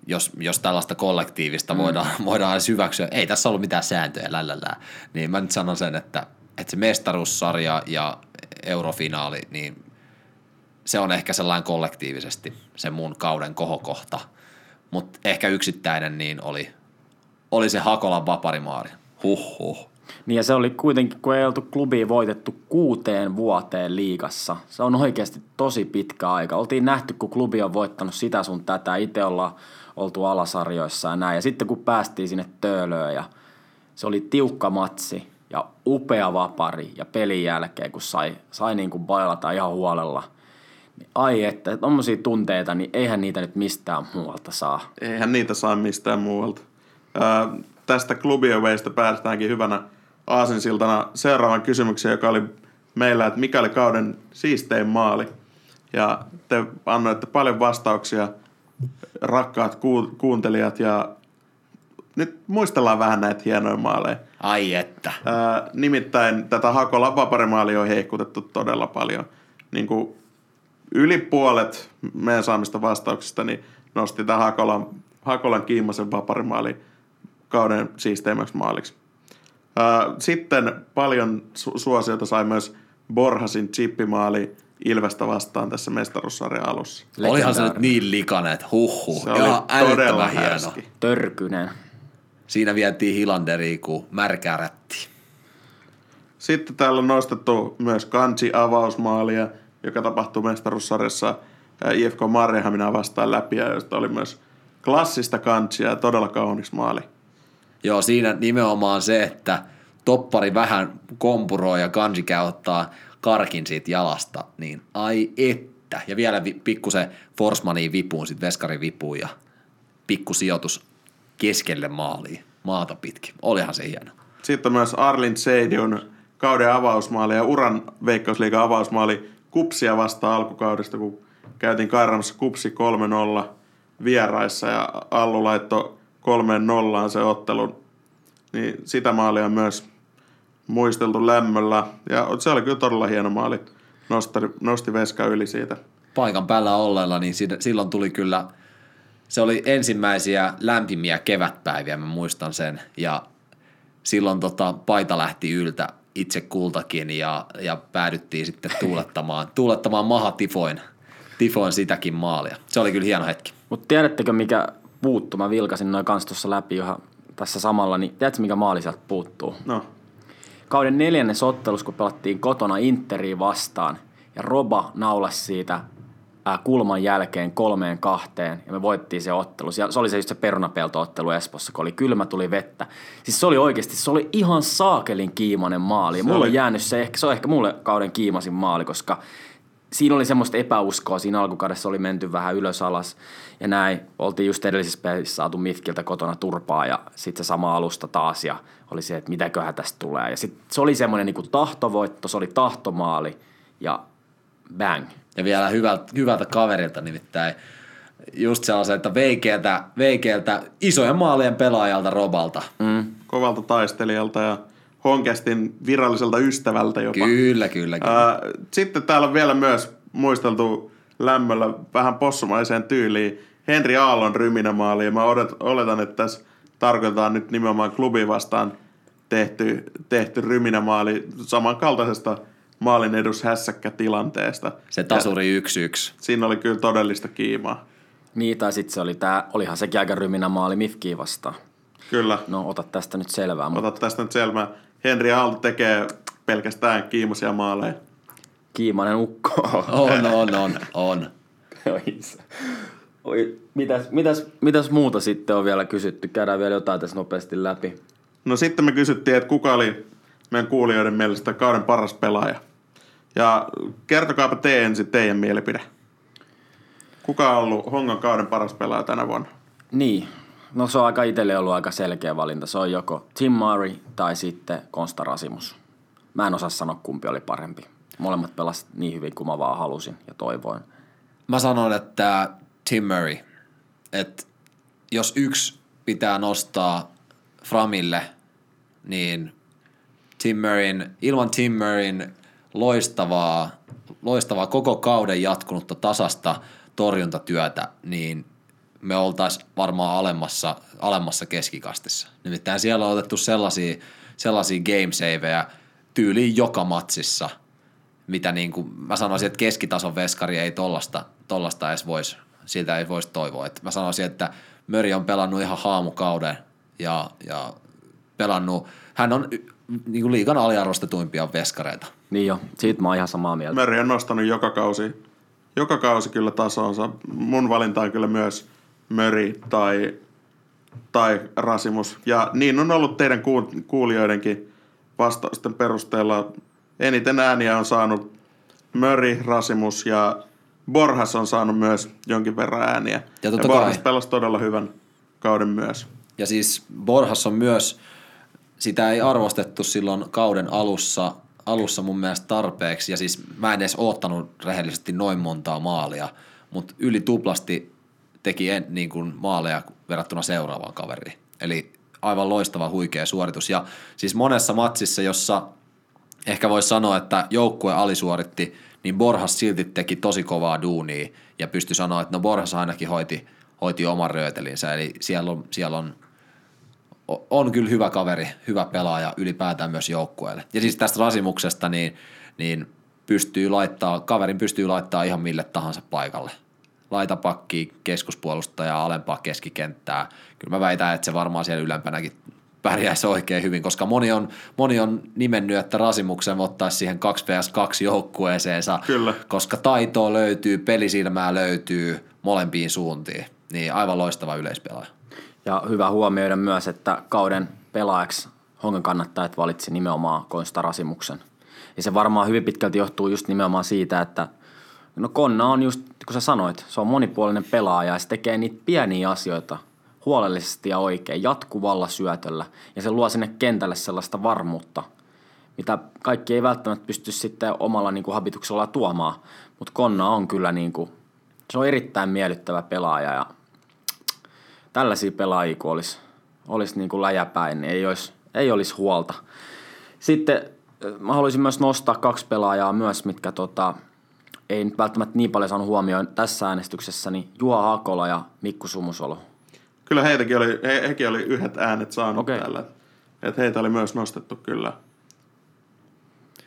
jos, jos tällaista kollektiivista mm. voidaan, voidaan edes hyväksyä. Ei tässä ollut mitään sääntöjä, lällällä. Niin mä nyt sanon sen, että, että se mestaruussarja ja eurofinaali, niin se on ehkä sellainen kollektiivisesti se mun kauden kohokohta. Mutta ehkä yksittäinen niin oli, oli se Hakolan vaparimaari. Huhhuh. Niin ja se oli kuitenkin, kun ei oltu klubiin voitettu kuuteen vuoteen liigassa. Se on oikeasti tosi pitkä aika. Oltiin nähty, kun klubi on voittanut sitä sun tätä. Itse ollaan oltu alasarjoissa ja näin. Ja sitten kun päästiin sinne Töölöön ja se oli tiukka matsi ja upea vapari ja pelin jälkeen, kun sai, sai niin kuin bailata ihan huolella. Niin ai että, tommosia tunteita, niin eihän niitä nyt mistään muualta saa. Eihän niitä saa mistään muualta. Ää, tästä klubiawaista päästäänkin hyvänä aasinsiltana seuraavan kysymykseen, joka oli meillä, että mikä oli kauden siistein maali. Ja te annoitte paljon vastauksia, rakkaat ku- kuuntelijat, ja nyt muistellaan vähän näitä hienoja maaleja. Ai että. Ää, nimittäin tätä Hakolan vaparimaalia on hehkutettu todella paljon. Niin kuin yli puolet meidän saamista vastauksista niin nosti tämän Hakolan, Hakolan Kiimasen vaparimaali kauden siisteimmäksi maaliksi. Ää, sitten paljon su- suosiota sai myös Borhasin chippimaali Ilvestä vastaan tässä mestaruussarjan alussa. Olihan se nyt niin likainen, että huhhuh. Se oli Ihan todella älyttömän hieno. härski. Törkynen. Siinä vietiin Hilanderiin kuin märkää rätti. Sitten täällä on nostettu myös kansi-avausmaalia, joka tapahtui mestaruussarjassa ää, IFK Mariehamina vastaan läpi, ja josta oli myös klassista kantsia ja todella kaunis maali. Joo, siinä nimenomaan se, että toppari vähän kompuroi ja kanji käy ottaa karkin siitä jalasta, niin ai että. Ja vielä vi, pikkusen Forsmaniin vipuun, sitten Veskarin vipuun ja pikku sijoitus keskelle maaliin, maata pitkin. Olihan se hieno. Sitten myös Arlin Seidun kauden avausmaali ja uran veikkausliigan avausmaali Kupsia vastaan alkukaudesta, kun käytiin Kairamassa Kupsi 3-0 vieraissa ja Allu laittoi 3-0 se ottelun. Niin sitä maalia on myös muisteltu lämmöllä. Ja se oli kyllä todella hieno maali. Nosti, nosti Veska yli siitä. Paikan päällä olleella, niin silloin tuli kyllä, se oli ensimmäisiä lämpimiä kevätpäiviä, mä muistan sen. Ja silloin tota, paita lähti yltä itse kultakin ja, ja päädyttiin sitten tuulettamaan, tuulettamaan maha tifoin, tifoin sitäkin maalia. Se oli kyllä hieno hetki. Mutta tiedättekö mikä puuttu? Mä vilkasin noin kans tuossa läpi ihan tässä samalla, niin tiedätkö mikä maali sieltä puuttuu? No, Kauden neljännes ottelus, kun pelattiin kotona Interiä vastaan, ja Roba naulasi siitä kulman jälkeen kolmeen kahteen, ja me voittiin se ottelu. Ja se oli se just se perunapelto-ottelu Espossa, kun oli kylmä, tuli vettä. Siis se oli oikeasti, se oli ihan saakelin kiimainen maali. Ja mulla oli. on jäänyt se, ehkä, se on ehkä mulle kauden kiimasin maali, koska siinä oli semmoista epäuskoa. Siinä alkukaudessa oli menty vähän ylös alas ja näin. Oltiin just edellisessä pelissä saatu Mifkiltä kotona turpaa ja sitten se sama alusta taas ja oli se, että mitäköhän tästä tulee. Ja sitten se oli semmoinen niinku tahtovoitto, se oli tahtomaali ja bang. Ja vielä hyvältä, hyvältä kaverilta nimittäin just sellaiselta veikeältä, veikeältä isojen maalien pelaajalta Robalta. Mm. kovalta taistelijalta ja Honkestin viralliselta ystävältä jopa. Kyllä, kyllä, kyllä. Ää, Sitten täällä on vielä myös muisteltu lämmöllä vähän possumaiseen tyyliin Henri Aallon ryminämaali. Ja mä odotan, oletan, että tässä tarkoitetaan nyt nimenomaan klubi vastaan tehty, tehty ryminämaali samankaltaisesta maalin edus hässäkkätilanteesta. Se tasuri yksi yksi. Ja siinä oli kyllä todellista kiimaa. Niin, tai sitten se oli tää, olihan sekin aika ryminä maali Mifkiä vastaan. Kyllä. No, ota tästä nyt selvää. Mutta Ota tästä nyt selvää. Henri Aalto tekee pelkästään kiimoisia maaleja. kiimainen ukko. On, on, on, on. Oi, mitäs, mitäs, mitäs muuta sitten on vielä kysytty? Käydään vielä jotain tässä nopeasti läpi. No sitten me kysyttiin, että kuka oli meidän kuulijoiden mielestä kauden paras pelaaja. Ja kertokaapa te ensin teidän mielipide. Kuka on ollut Hongan kauden paras pelaaja tänä vuonna? Niin, no se on aika itselle ollut aika selkeä valinta. Se on joko Tim Murray tai sitten Konsta Rasimus. Mä en osaa sanoa kumpi oli parempi. Molemmat pelasivat niin hyvin kuin mä vaan halusin ja toivoin. Mä sanon, että Tim Murray, että jos yksi pitää nostaa Framille, niin Tim Murrayn, ilman Tim Murrayn loistavaa, loistavaa koko kauden jatkunutta tasasta torjuntatyötä, niin me oltaisiin varmaan alemmassa, alemmassa keskikastissa. Nimittäin siellä on otettu sellaisia, sellaisia game saveja tyyliin joka matsissa, mitä niin kuin, mä sanoisin, että keskitason veskari ei tollasta, tollasta edes voisi, siltä ei voisi toivoa. Et mä sanoisin, että Möri on pelannut ihan haamukauden ja, ja pelannut, hän on niin kuin liigan aliarvostetuimpia veskareita. Niin jo, siitä mä oon ihan samaa mieltä. Murray on nostanut joka kausi, joka kausi kyllä tasonsa. Mun valinta on kyllä myös Möri tai, tai Rasimus. Ja niin on ollut teidän kuul- kuulijoidenkin vastausten perusteella. Eniten ääniä on saanut Möri, Rasimus ja Borhas on saanut myös jonkin verran ääniä. Ja totta Borhas kai. pelasi todella hyvän kauden myös. Ja siis Borhas on myös, sitä ei arvostettu silloin kauden alussa, alussa mun mielestä tarpeeksi. Ja siis mä en edes oottanut rehellisesti noin montaa maalia, mutta yli tuplasti teki en, niin kuin maaleja verrattuna seuraavaan kaveriin. Eli aivan loistava huikea suoritus. Ja siis monessa matsissa, jossa ehkä voisi sanoa, että joukkue alisuoritti, niin Borhas silti teki tosi kovaa duunia ja pystyi sanoa, että no Borhas ainakin hoiti, hoiti oman röötelinsä. Eli siellä on, siellä on on kyllä hyvä kaveri, hyvä pelaaja ylipäätään myös joukkueelle. Ja siis tästä Rasimuksesta, niin, niin pystyy laittaa, kaverin pystyy laittaa ihan mille tahansa paikalle. Laitapakki, keskuspuolustaja, alempaa keskikenttää. Kyllä mä väitän, että se varmaan siellä ylempänäkin pärjäisi oikein hyvin, koska moni on, moni on nimennyt, että Rasimuksen ottaisi siihen 2 vs 2 joukkueeseensa, Kyllä. koska taitoa löytyy, pelisilmää löytyy molempiin suuntiin. Niin aivan loistava yleispelaaja. Ja hyvä huomioida myös, että kauden pelaajaksi Hongan kannattajat valitsi nimenomaan Konsta Rasimuksen. Ja se varmaan hyvin pitkälti johtuu just nimenomaan siitä, että no Konna on just, kun sä sanoit, se on monipuolinen pelaaja ja se tekee niitä pieniä asioita huolellisesti ja oikein, jatkuvalla syötöllä. Ja se luo sinne kentälle sellaista varmuutta, mitä kaikki ei välttämättä pysty sitten omalla niin kuin habituksella tuomaan. Mutta Konna on kyllä niin kuin, se on erittäin miellyttävä pelaaja ja tällaisia pelaajia, kun olisi, olisi niin kuin läjäpäin, niin ei olisi, ei olisi huolta. Sitten äh, mä haluaisin myös nostaa kaksi pelaajaa myös, mitkä tota, ei nyt välttämättä niin paljon saanut huomioon tässä äänestyksessä, niin Juha Hakola ja Mikku Sumusolo. Kyllä heitäkin oli, he, hekin oli yhdet äänet saanut Okei. täällä. Et heitä oli myös nostettu kyllä.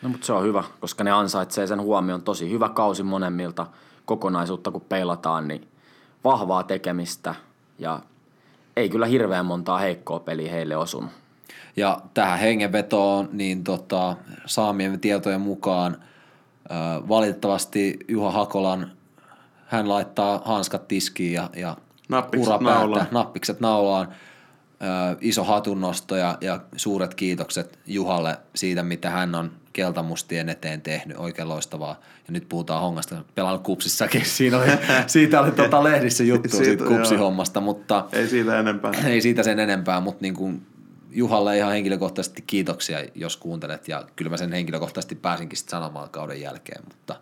No mutta se on hyvä, koska ne ansaitsee sen huomion. Tosi hyvä kausi monemmilta kokonaisuutta, kun peilataan, niin vahvaa tekemistä ja ei kyllä hirveän montaa heikkoa peliä heille osunut. Ja tähän hengenvetoon, niin tota, saamien tietojen mukaan valitettavasti Juha Hakolan, hän laittaa hanskat tiskiin ja, ja Nappikset ura päättää, naulaan. nappikset naulaan. Ö, iso hatunnosto ja, ja suuret kiitokset Juhalle siitä, mitä hän on keltamustien eteen tehnyt. Oikein loistavaa. Ja nyt puhutaan hongasta. Pelannut kupsissakin. Siinä oli, siitä oli tota lehdissä juttu Siitä, siitä, kupsihommasta, mutta Ei siitä enempää. ei siitä sen enempää, mutta niin kuin Juhalle ihan henkilökohtaisesti kiitoksia, jos kuuntelet. Ja kyllä mä sen henkilökohtaisesti pääsinkin sit sanomaan kauden jälkeen, mutta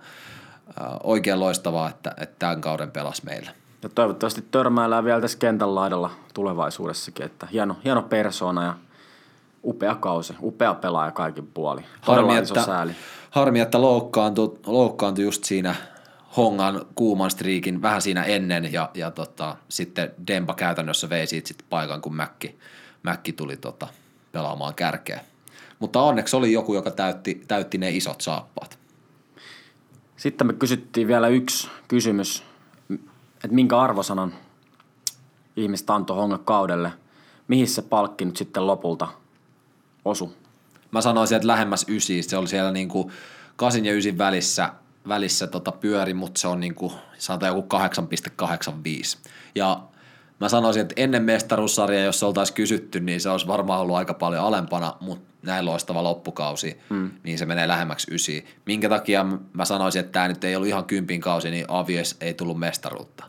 äh, oikein loistavaa, että, että tämän kauden pelas meillä. Ja toivottavasti törmäillään vielä tässä kentän laidalla tulevaisuudessakin, että hieno, hieno persona ja upea kausi, upea pelaaja kaikin puolin. Harmi, että, sääli. harmi, että loukkaantui, loukkaantui just siinä Hongan kuuman striikin vähän siinä ennen ja, ja tota, sitten Demba käytännössä vei siitä sit paikan, kun Mäkki, Mäkki tuli tota, pelaamaan kärkeä. Mutta onneksi oli joku, joka täytti, täytti ne isot saappaat. Sitten me kysyttiin vielä yksi kysymys, että minkä arvosanan ihmistä antoi Honga kaudelle. Mihin se palkki nyt sitten lopulta osu? Mä sanoisin, että lähemmäs ysi. Se oli siellä niinku kasin ja ysin välissä, välissä tota pyöri, mutta se on niinku, sanotaan joku 8,85. Ja mä sanoisin, että ennen mestaruussarjaa, jos se oltaisiin kysytty, niin se olisi varmaan ollut aika paljon alempana, mutta näin loistava loppukausi, mm. niin se menee lähemmäksi ysi. Minkä takia mä sanoisin, että tämä nyt ei ollut ihan kympin kausi, niin Avies ei tullut mestaruutta.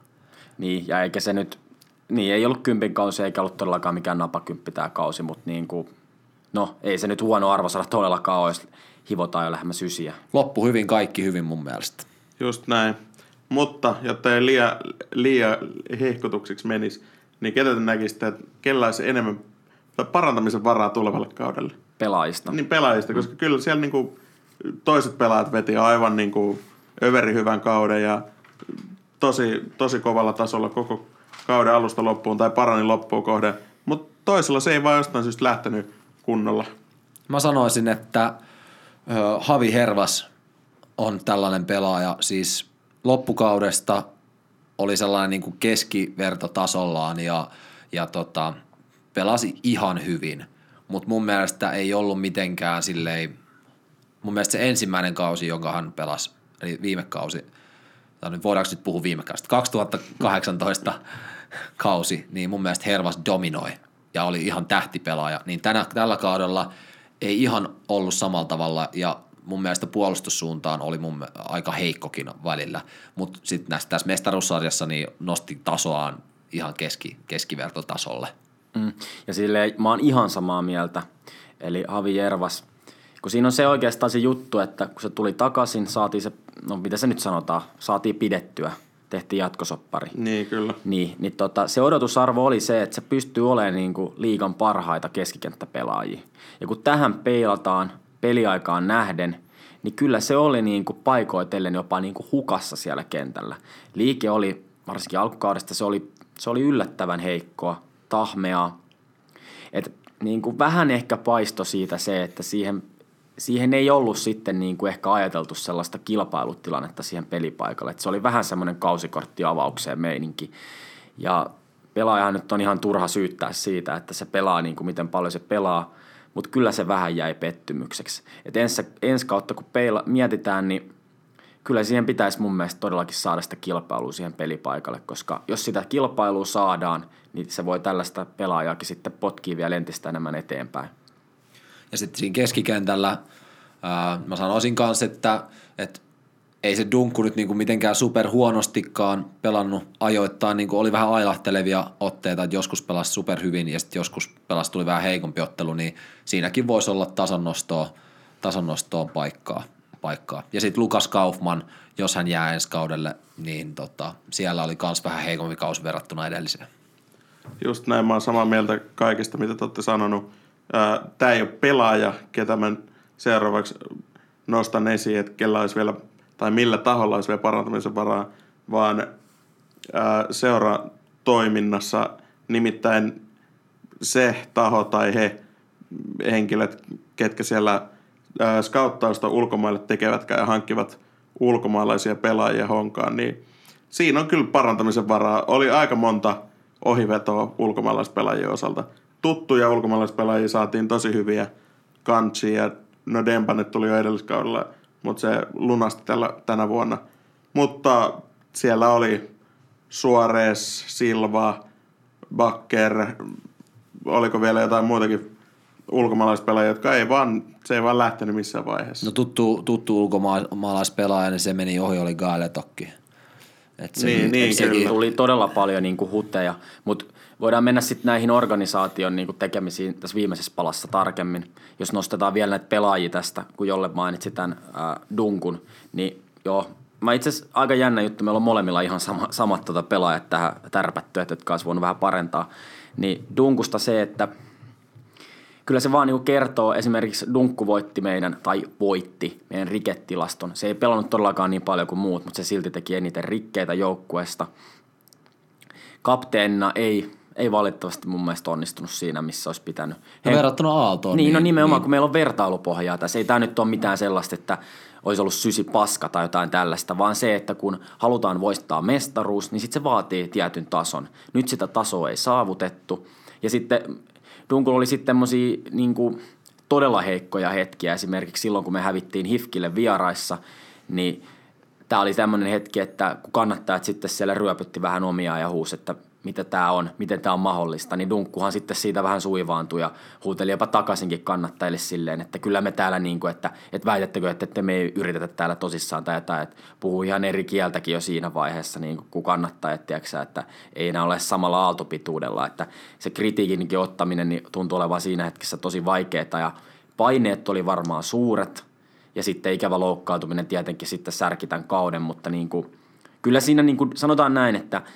Niin, ja eikä se nyt, niin ei ollut kympin kausi, eikä ollut todellakaan mikään napakymppi tämä kausi, mutta niin kuin, no ei se nyt huono arvosana todellakaan jos hivotaan jo lähemmäs ysiä. Loppu hyvin, kaikki hyvin mun mielestä. Just näin. Mutta jotta ei liian, liian hehkutuksiksi menisi, niin ketä te näkisitte, että kellä olisi enemmän parantamisen varaa tulevalle kaudelle? Pelaajista. Niin pelaajista, koska kyllä siellä niinku toiset pelaajat veti aivan niinku överi hyvän kauden ja tosi, tosi kovalla tasolla koko kauden alusta loppuun tai parani loppuun kohden. Mutta toisella se ei vaan jostain syystä lähtenyt kunnolla. Mä sanoisin, että ö, Havi Hervas on tällainen pelaaja. Siis loppukaudesta oli sellainen niin kuin keskivertotasollaan ja, ja tota, pelasi ihan hyvin. Mutta mun mielestä ei ollut mitenkään silleen, mun mielestä se ensimmäinen kausi, jonka hän pelasi, eli viime kausi, tai nyt voidaanko nyt puhua viime kaudesta, 2018 kausi, niin mun mielestä Hervas dominoi ja oli ihan tähtipelaaja, niin tänä, tällä kaudella ei ihan ollut samalla tavalla ja mun mielestä puolustussuuntaan oli mun aika heikkokin välillä, mutta sitten tässä mestaruussarjassa niin nosti tasoaan ihan keski, keskivertotasolle. Mm. Ja silleen mä oon ihan samaa mieltä. Eli Havi Jervas, kun siinä on se oikeastaan se juttu, että kun se tuli takaisin, saatiin se, no mitä se nyt sanotaan, saatiin pidettyä, tehtiin jatkosoppari. Niin, kyllä. Niin, niin tota, se odotusarvo oli se, että se pystyy olemaan niin kuin liigan parhaita keskikenttäpelaajia. Ja kun tähän peilataan peliaikaan nähden, niin kyllä se oli niin kuin paikoitellen jopa niin kuin hukassa siellä kentällä. Liike oli, varsinkin alkukaudesta, se oli, se oli yllättävän heikkoa, tahmeaa. Et niin kuin vähän ehkä paisto siitä se, että siihen, siihen ei ollut sitten niin kuin ehkä ajateltu sellaista kilpailutilannetta siihen pelipaikalle. Et se oli vähän semmoinen kausikortti avaukseen meininki. Ja pelaajahan nyt on ihan turha syyttää siitä, että se pelaa niin kuin miten paljon se pelaa, mutta kyllä se vähän jäi pettymykseksi. Et ensi, ensi kautta kun peila, mietitään, niin kyllä siihen pitäisi mun mielestä todellakin saada sitä kilpailua siihen pelipaikalle, koska jos sitä kilpailua saadaan, niin se voi tällaista pelaajaakin sitten potkia vielä entistä enemmän eteenpäin. Ja sitten siinä keskikentällä ää, mä sanoisin kanssa, että, että ei se Dunkku nyt niinku mitenkään super huonostikaan pelannut ajoittain, niinku oli vähän ailahtelevia otteita, että joskus pelasi super hyvin ja sitten joskus pelasi tuli vähän heikompi ottelu, niin siinäkin voisi olla tasannostoa, tasannostoon paikkaa. paikkaa. Ja sitten Lukas Kaufman, jos hän jää ensi kaudelle, niin tota, siellä oli myös vähän heikompi kausi verrattuna edelliseen. Just näin, mä oon samaa mieltä kaikista, mitä te olette sanonut. Tämä ei ole pelaaja, ketä mä seuraavaksi nostan esiin, että kellä olisi vielä, tai millä taholla olisi vielä parantamisen varaa, vaan seura toiminnassa nimittäin se taho tai he henkilöt, ketkä siellä ää, scouttausta ulkomaille tekevätkään ja hankkivat ulkomaalaisia pelaajia honkaan, niin siinä on kyllä parantamisen varaa. Oli aika monta ohivetoa ulkomaalaispelaajien osalta. Tuttuja ulkomaalaispelaajia saatiin tosi hyviä. Kanchi ja no Dempane tuli jo edelliskaudella, mutta se lunasti tällä, tänä vuonna. Mutta siellä oli Suarez, Silva, Bakker, oliko vielä jotain muitakin ulkomaalaispelaajia, jotka ei vaan, se ei vaan lähtenyt missään vaiheessa. No tuttu, tuttu ulkomaalaispelaaja, niin se meni ohi, oli Gaaletokki. Et se, niin, niin, kyllä. Tuli todella paljon niin kuin huteja, mutta voidaan mennä sitten näihin organisaation niin tekemisiin tässä viimeisessä palassa tarkemmin. Jos nostetaan vielä näitä pelaajia tästä, kun Jolle mainitsi tämän ää, Dunkun, niin joo, mä itse asiassa aika jännä juttu, meillä on molemmilla ihan sama, samat tuota pelaajat tähän tärpätty, että jotka olisi voinut vähän parentaa. Niin Dunkusta se, että – kyllä se vaan niin kertoo, esimerkiksi Dunkku voitti meidän, tai voitti meidän rikettilaston. Se ei pelannut todellakaan niin paljon kuin muut, mutta se silti teki eniten rikkeitä joukkueesta. Kapteenina ei, ei valitettavasti mun mielestä onnistunut siinä, missä olisi pitänyt. No verrattuna Aaltoon. Niin, no niin no nimenomaan, niin. kun meillä on vertailupohjaa tässä. Ei tämä nyt ole mitään sellaista, että olisi ollut sysi paska tai jotain tällaista, vaan se, että kun halutaan voistaa mestaruus, niin sitten se vaatii tietyn tason. Nyt sitä tasoa ei saavutettu. Ja sitten Dunkul oli sitten tämmöisiä niin todella heikkoja hetkiä. Esimerkiksi silloin, kun me hävittiin Hifkille vieraissa, niin tämä oli tämmöinen hetki, että kun kannattajat sitten siellä ryöpytti vähän omiaan ja huusi, että mitä tämä on, miten tämä on mahdollista, niin Dunkkuhan sitten siitä vähän suivaantui ja huuteli jopa takaisinkin kannattajille silleen, että kyllä me täällä niin kuin, että, että väitättekö, että, että me ei yritetä täällä tosissaan tai jotain, että puhuu ihan eri kieltäkin jo siinä vaiheessa niin kuin kannattajat, tiedätkö, että ei enää ole samalla aaltopituudella, että se kritiikinkin ottaminen niin tuntuu olevan siinä hetkessä tosi vaikeaa ja paineet oli varmaan suuret ja sitten ikävä loukkaantuminen tietenkin sitten särki tämän kauden, mutta niin kuin, kyllä siinä niin kuin, sanotaan näin, että –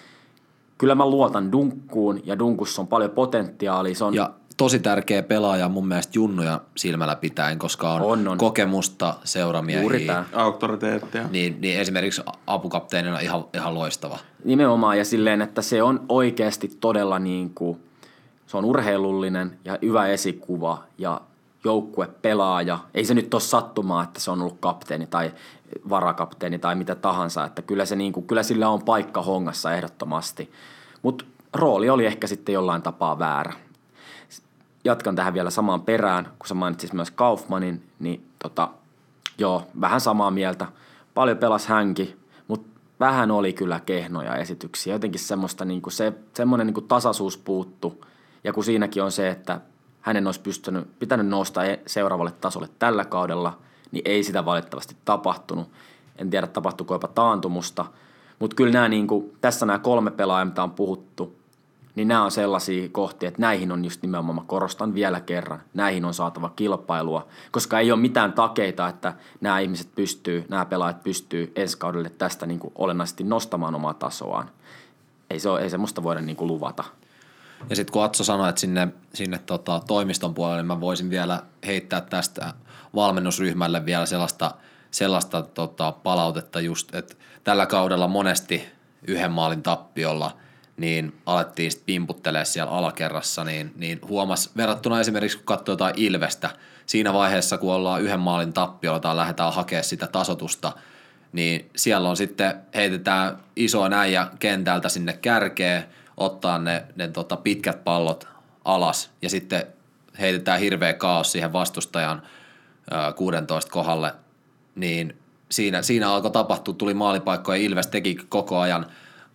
kyllä mä luotan Dunkkuun ja Dunkussa on paljon potentiaalia. Se on... Ja tosi tärkeä pelaaja mun mielestä junnuja silmällä pitäen, koska on, on, on. kokemusta seuramiehiä. Juuri Auktoriteettia. Niin, niin esimerkiksi apukapteenina ihan, ihan loistava. Nimenomaan ja silleen, että se on oikeasti todella niin kuin, se on urheilullinen ja hyvä esikuva ja joukkuepelaaja. Ei se nyt ole sattumaa, että se on ollut kapteeni tai varakapteeni tai mitä tahansa, että kyllä, se niin kuin, kyllä sillä on paikka hongassa ehdottomasti. Mutta rooli oli ehkä sitten jollain tapaa väärä. Jatkan tähän vielä samaan perään, kun sä mainitsit myös Kaufmanin, niin tota, joo, vähän samaa mieltä. Paljon pelas hänkin, mutta vähän oli kyllä kehnoja esityksiä. Jotenkin semmoista, niin kuin se, semmoinen niin kuin tasaisuus puuttu. Ja kun siinäkin on se, että hänen olisi pystynyt, pitänyt nousta e- seuraavalle tasolle tällä kaudella – niin ei sitä valitettavasti tapahtunut. En tiedä, tapahtuiko jopa taantumusta, mutta kyllä nämä, niin kuin, tässä nämä kolme pelaajaa, mitä on puhuttu, niin nämä on sellaisia kohtia, että näihin on just nimenomaan, mä korostan vielä kerran, näihin on saatava kilpailua, koska ei ole mitään takeita, että nämä ihmiset pystyy, nämä pelaajat pystyy ensi kaudelle tästä niin kuin olennaisesti nostamaan omaa tasoaan. Ei, se ole, ei semmoista voida niin kuin luvata. Ja sitten kun Atso sanoi, että sinne, sinne tota, toimiston puolelle, niin mä voisin vielä heittää tästä valmennusryhmälle vielä sellaista, sellaista tota, palautetta just, että tällä kaudella monesti yhden maalin tappiolla niin alettiin sitten pimputtelemaan siellä alakerrassa, niin, niin huomas verrattuna esimerkiksi kun katsoo jotain Ilvestä, siinä vaiheessa kun ollaan yhden maalin tappiolla tai lähdetään hakemaan sitä tasotusta, niin siellä on sitten heitetään iso näijä kentältä sinne kärkeen, ottaa ne, ne tota pitkät pallot alas ja sitten heitetään hirveä kaos siihen vastustajan ö, 16 kohdalle, niin siinä, siinä alkoi tapahtua, tuli maalipaikkoja, Ilves teki koko ajan,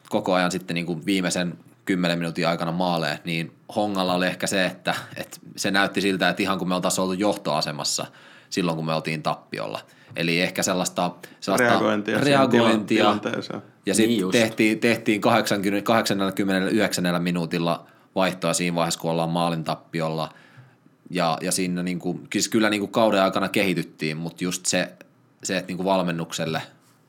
koko ajan sitten niin kuin viimeisen 10 minuutin aikana maaleen, niin Hongalla oli ehkä se, että, että se näytti siltä, että ihan kun me oltaisiin oltu johtoasemassa silloin, kun me oltiin tappiolla. Eli ehkä sellaista, sellaista Reagointia reagointia ja Niin sitten just. tehtiin, tehtiin 80, 89 minuutilla vaihtoa siinä vaiheessa, kun ollaan maalin tappiolla. Ja, ja siinä niin kuin, siis kyllä niin kuin kauden aikana kehityttiin, mutta just se, se että niin kuin valmennukselle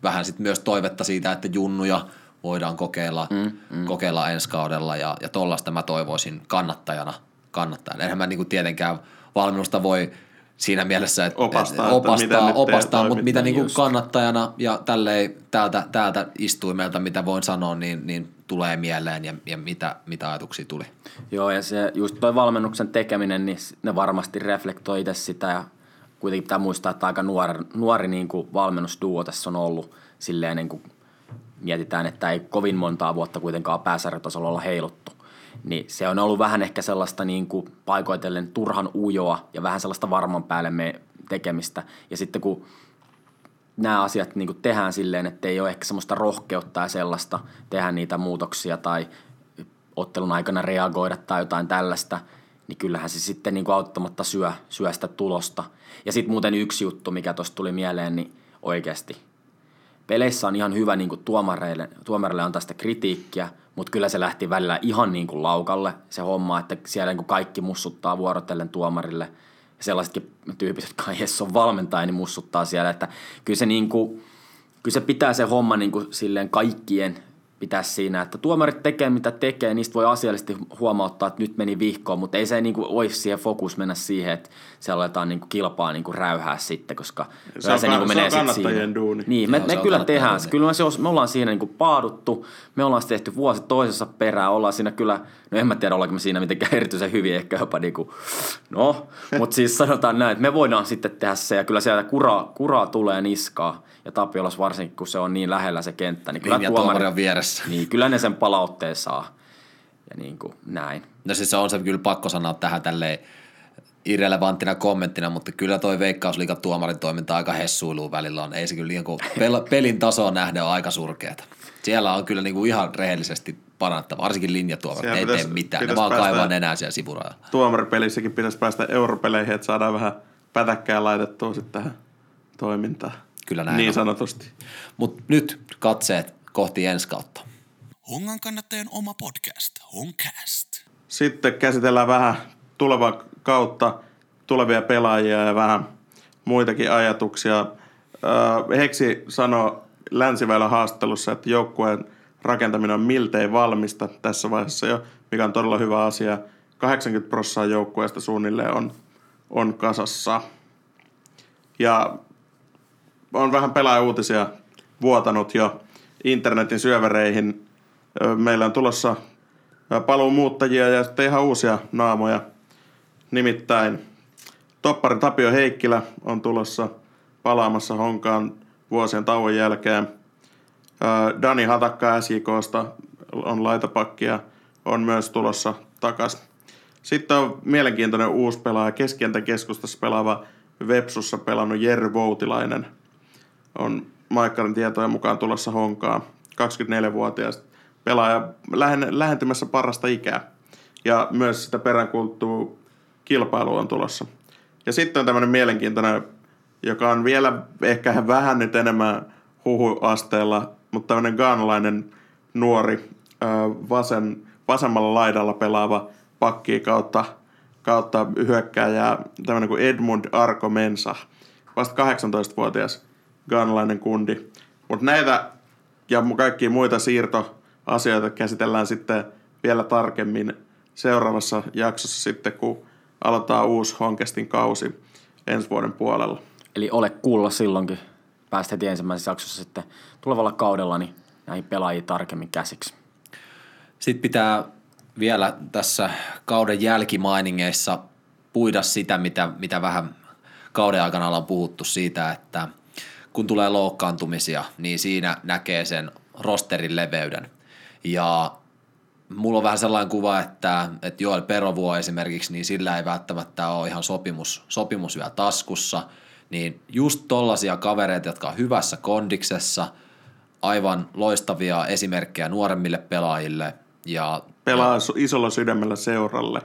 vähän sitten myös toivetta siitä, että junnuja voidaan kokeilla, mm, mm. kokeilla ensi kaudella ja, ja tollaista mä toivoisin kannattajana. kannattajana. Enhän mä niin kuin tietenkään valmennusta voi siinä mielessä, että Opastaa, että opastaa, nyt opastaa te mutta mitä niin kuin kannattajana ja tälleen täältä, täältä istuimelta, mitä voin sanoa, niin, niin tulee mieleen ja, ja mitä, mitä ajatuksia tuli. Joo, ja se just toi valmennuksen tekeminen, niin ne varmasti reflektoi itse sitä ja kuitenkin pitää muistaa, että aika nuori, nuori niin kuin valmennusduo tässä on ollut silleen niin kuin mietitään, että ei kovin montaa vuotta kuitenkaan pääsarjatasolla olla heiluttu. Niin se on ollut vähän ehkä sellaista niin kuin paikoitellen turhan ujoa ja vähän sellaista varman päälle me tekemistä. Ja sitten kun nämä asiat niin tehdään silleen, että ei ole ehkä semmoista rohkeutta ja sellaista tehdä niitä muutoksia tai ottelun aikana reagoida tai jotain tällaista, niin kyllähän se sitten niin auttamatta syö, syö sitä tulosta. Ja sitten muuten yksi juttu, mikä tuosta tuli mieleen, niin oikeasti peleissä on ihan hyvä niin kuin tuomareille, tuomarille antaa sitä kritiikkiä, mutta kyllä se lähti välillä ihan niin kuin laukalle se homma, että siellä niin kuin kaikki mussuttaa vuorotellen tuomarille. Ja sellaisetkin tyypit, jotka ei edes ole valmentaja, niin mussuttaa siellä, että kyllä se, niin kuin, kyllä se pitää se homma niin kuin silleen kaikkien pitää siinä, että tuomarit tekee mitä tekee, niistä voi asiallisesti huomauttaa, että nyt meni vihkoon, mutta ei se niin kuin, olisi siihen fokus mennä siihen, että se aletaan niin kuin kilpaa niin kuin räyhää sitten, koska Se on ka- niin kuin se menee on sit kannattajien siinä. duuni. Niin, me, Joo, me se kyllä tehdään. duuni. Kyllä me, se, me ollaan siinä niin kuin paaduttu, me ollaan se tehty vuosi toisessa perään, ollaan siinä kyllä, no en mä tiedä ollaanko me siinä mitenkään erityisen hyvin, ehkä jopa niin kuin, no, mutta siis sanotaan näin, että me voidaan sitten tehdä se ja kyllä sieltä kuraa, kuraa tulee niskaa ja Tapiolas varsinkin, kun se on niin lähellä se kenttä, niin kyllä Niin, ja tuomari on vieressä. Niin, kyllä ne sen palautteen saa ja niin kuin näin. No siis se on se kyllä pakko sanoa tähän tälleen irrelevanttina kommenttina, mutta kyllä toi Veikkausliikan tuomarin toiminta aika hessuilua välillä on. Ei se kyllä niin kuin pel- pelin tasoa nähden on aika surkeata. Siellä on kyllä niin kuin ihan rehellisesti parannettava, varsinkin linjatuomarit, Siellä ei pitäisi- tee mitään. Ne vaan kaivaa nenää siellä sivurajalla. Tuomaripelissäkin pitäisi päästä europeleihin, että saadaan vähän pätäkkää laitettua sitten tähän toimintaan. Kyllä näin Niin on. sanotusti. Mutta nyt katseet kohti ensi kautta. Hongan kannattajien oma podcast, Honcast. Sitten käsitellään vähän tulevaa kautta, tulevia pelaajia ja vähän muitakin ajatuksia. Öö, Heksi sanoi Länsiväylän haastattelussa, että joukkueen rakentaminen on miltei valmista tässä vaiheessa jo, mikä on todella hyvä asia. 80 prosenttia joukkueesta suunnilleen on, on kasassa. Ja on vähän pelaajauutisia vuotanut jo internetin syövereihin. Meillä on tulossa paluumuuttajia ja sitten ihan uusia naamoja. Nimittäin toppari Tapio Heikkilä on tulossa palaamassa Honkaan vuosien tauon jälkeen. Dani Hatakka SJKsta on laitapakkia, on myös tulossa takas. Sitten on mielenkiintoinen uusi pelaaja, keskentän keskustassa pelaava Vepsussa pelannut Jerry Voutilainen. On Maikkarin tietojen mukaan tulossa Honkaan. 24-vuotias pelaaja lähen, lähentymässä parasta ikää. Ja myös sitä peräänkuuluttuu kilpailu on tulossa. Ja sitten on tämmöinen mielenkiintoinen, joka on vielä ehkä vähän nyt enemmän huhuasteella, mutta tämmöinen gaanalainen nuori vasen, vasemmalla laidalla pelaava pakki kautta, kautta hyökkääjä, tämmöinen kuin Edmund Arko Mensa, vasta 18-vuotias gaanalainen kundi. Mutta näitä ja mu- kaikkia muita siirtoasioita käsitellään sitten vielä tarkemmin seuraavassa jaksossa sitten, kun aloittaa uusi Honkestin kausi ensi vuoden puolella. Eli ole kuulla silloinkin. Päästä heti ensimmäisessä jaksossa sitten tulevalla kaudella niin näihin pelaajiin tarkemmin käsiksi. Sitten pitää vielä tässä kauden jälkimainingeissa puida sitä, mitä, mitä vähän kauden aikana ollaan puhuttu siitä, että kun tulee loukkaantumisia, niin siinä näkee sen rosterin leveyden. Ja mulla on vähän sellainen kuva, että, että Joel Perovuo esimerkiksi, niin sillä ei välttämättä ole ihan sopimus, sopimus vielä taskussa. Niin just tollaisia kavereita, jotka on hyvässä kondiksessa, aivan loistavia esimerkkejä nuoremmille pelaajille. Ja, Pelaa su- isolla sydämellä seuralle.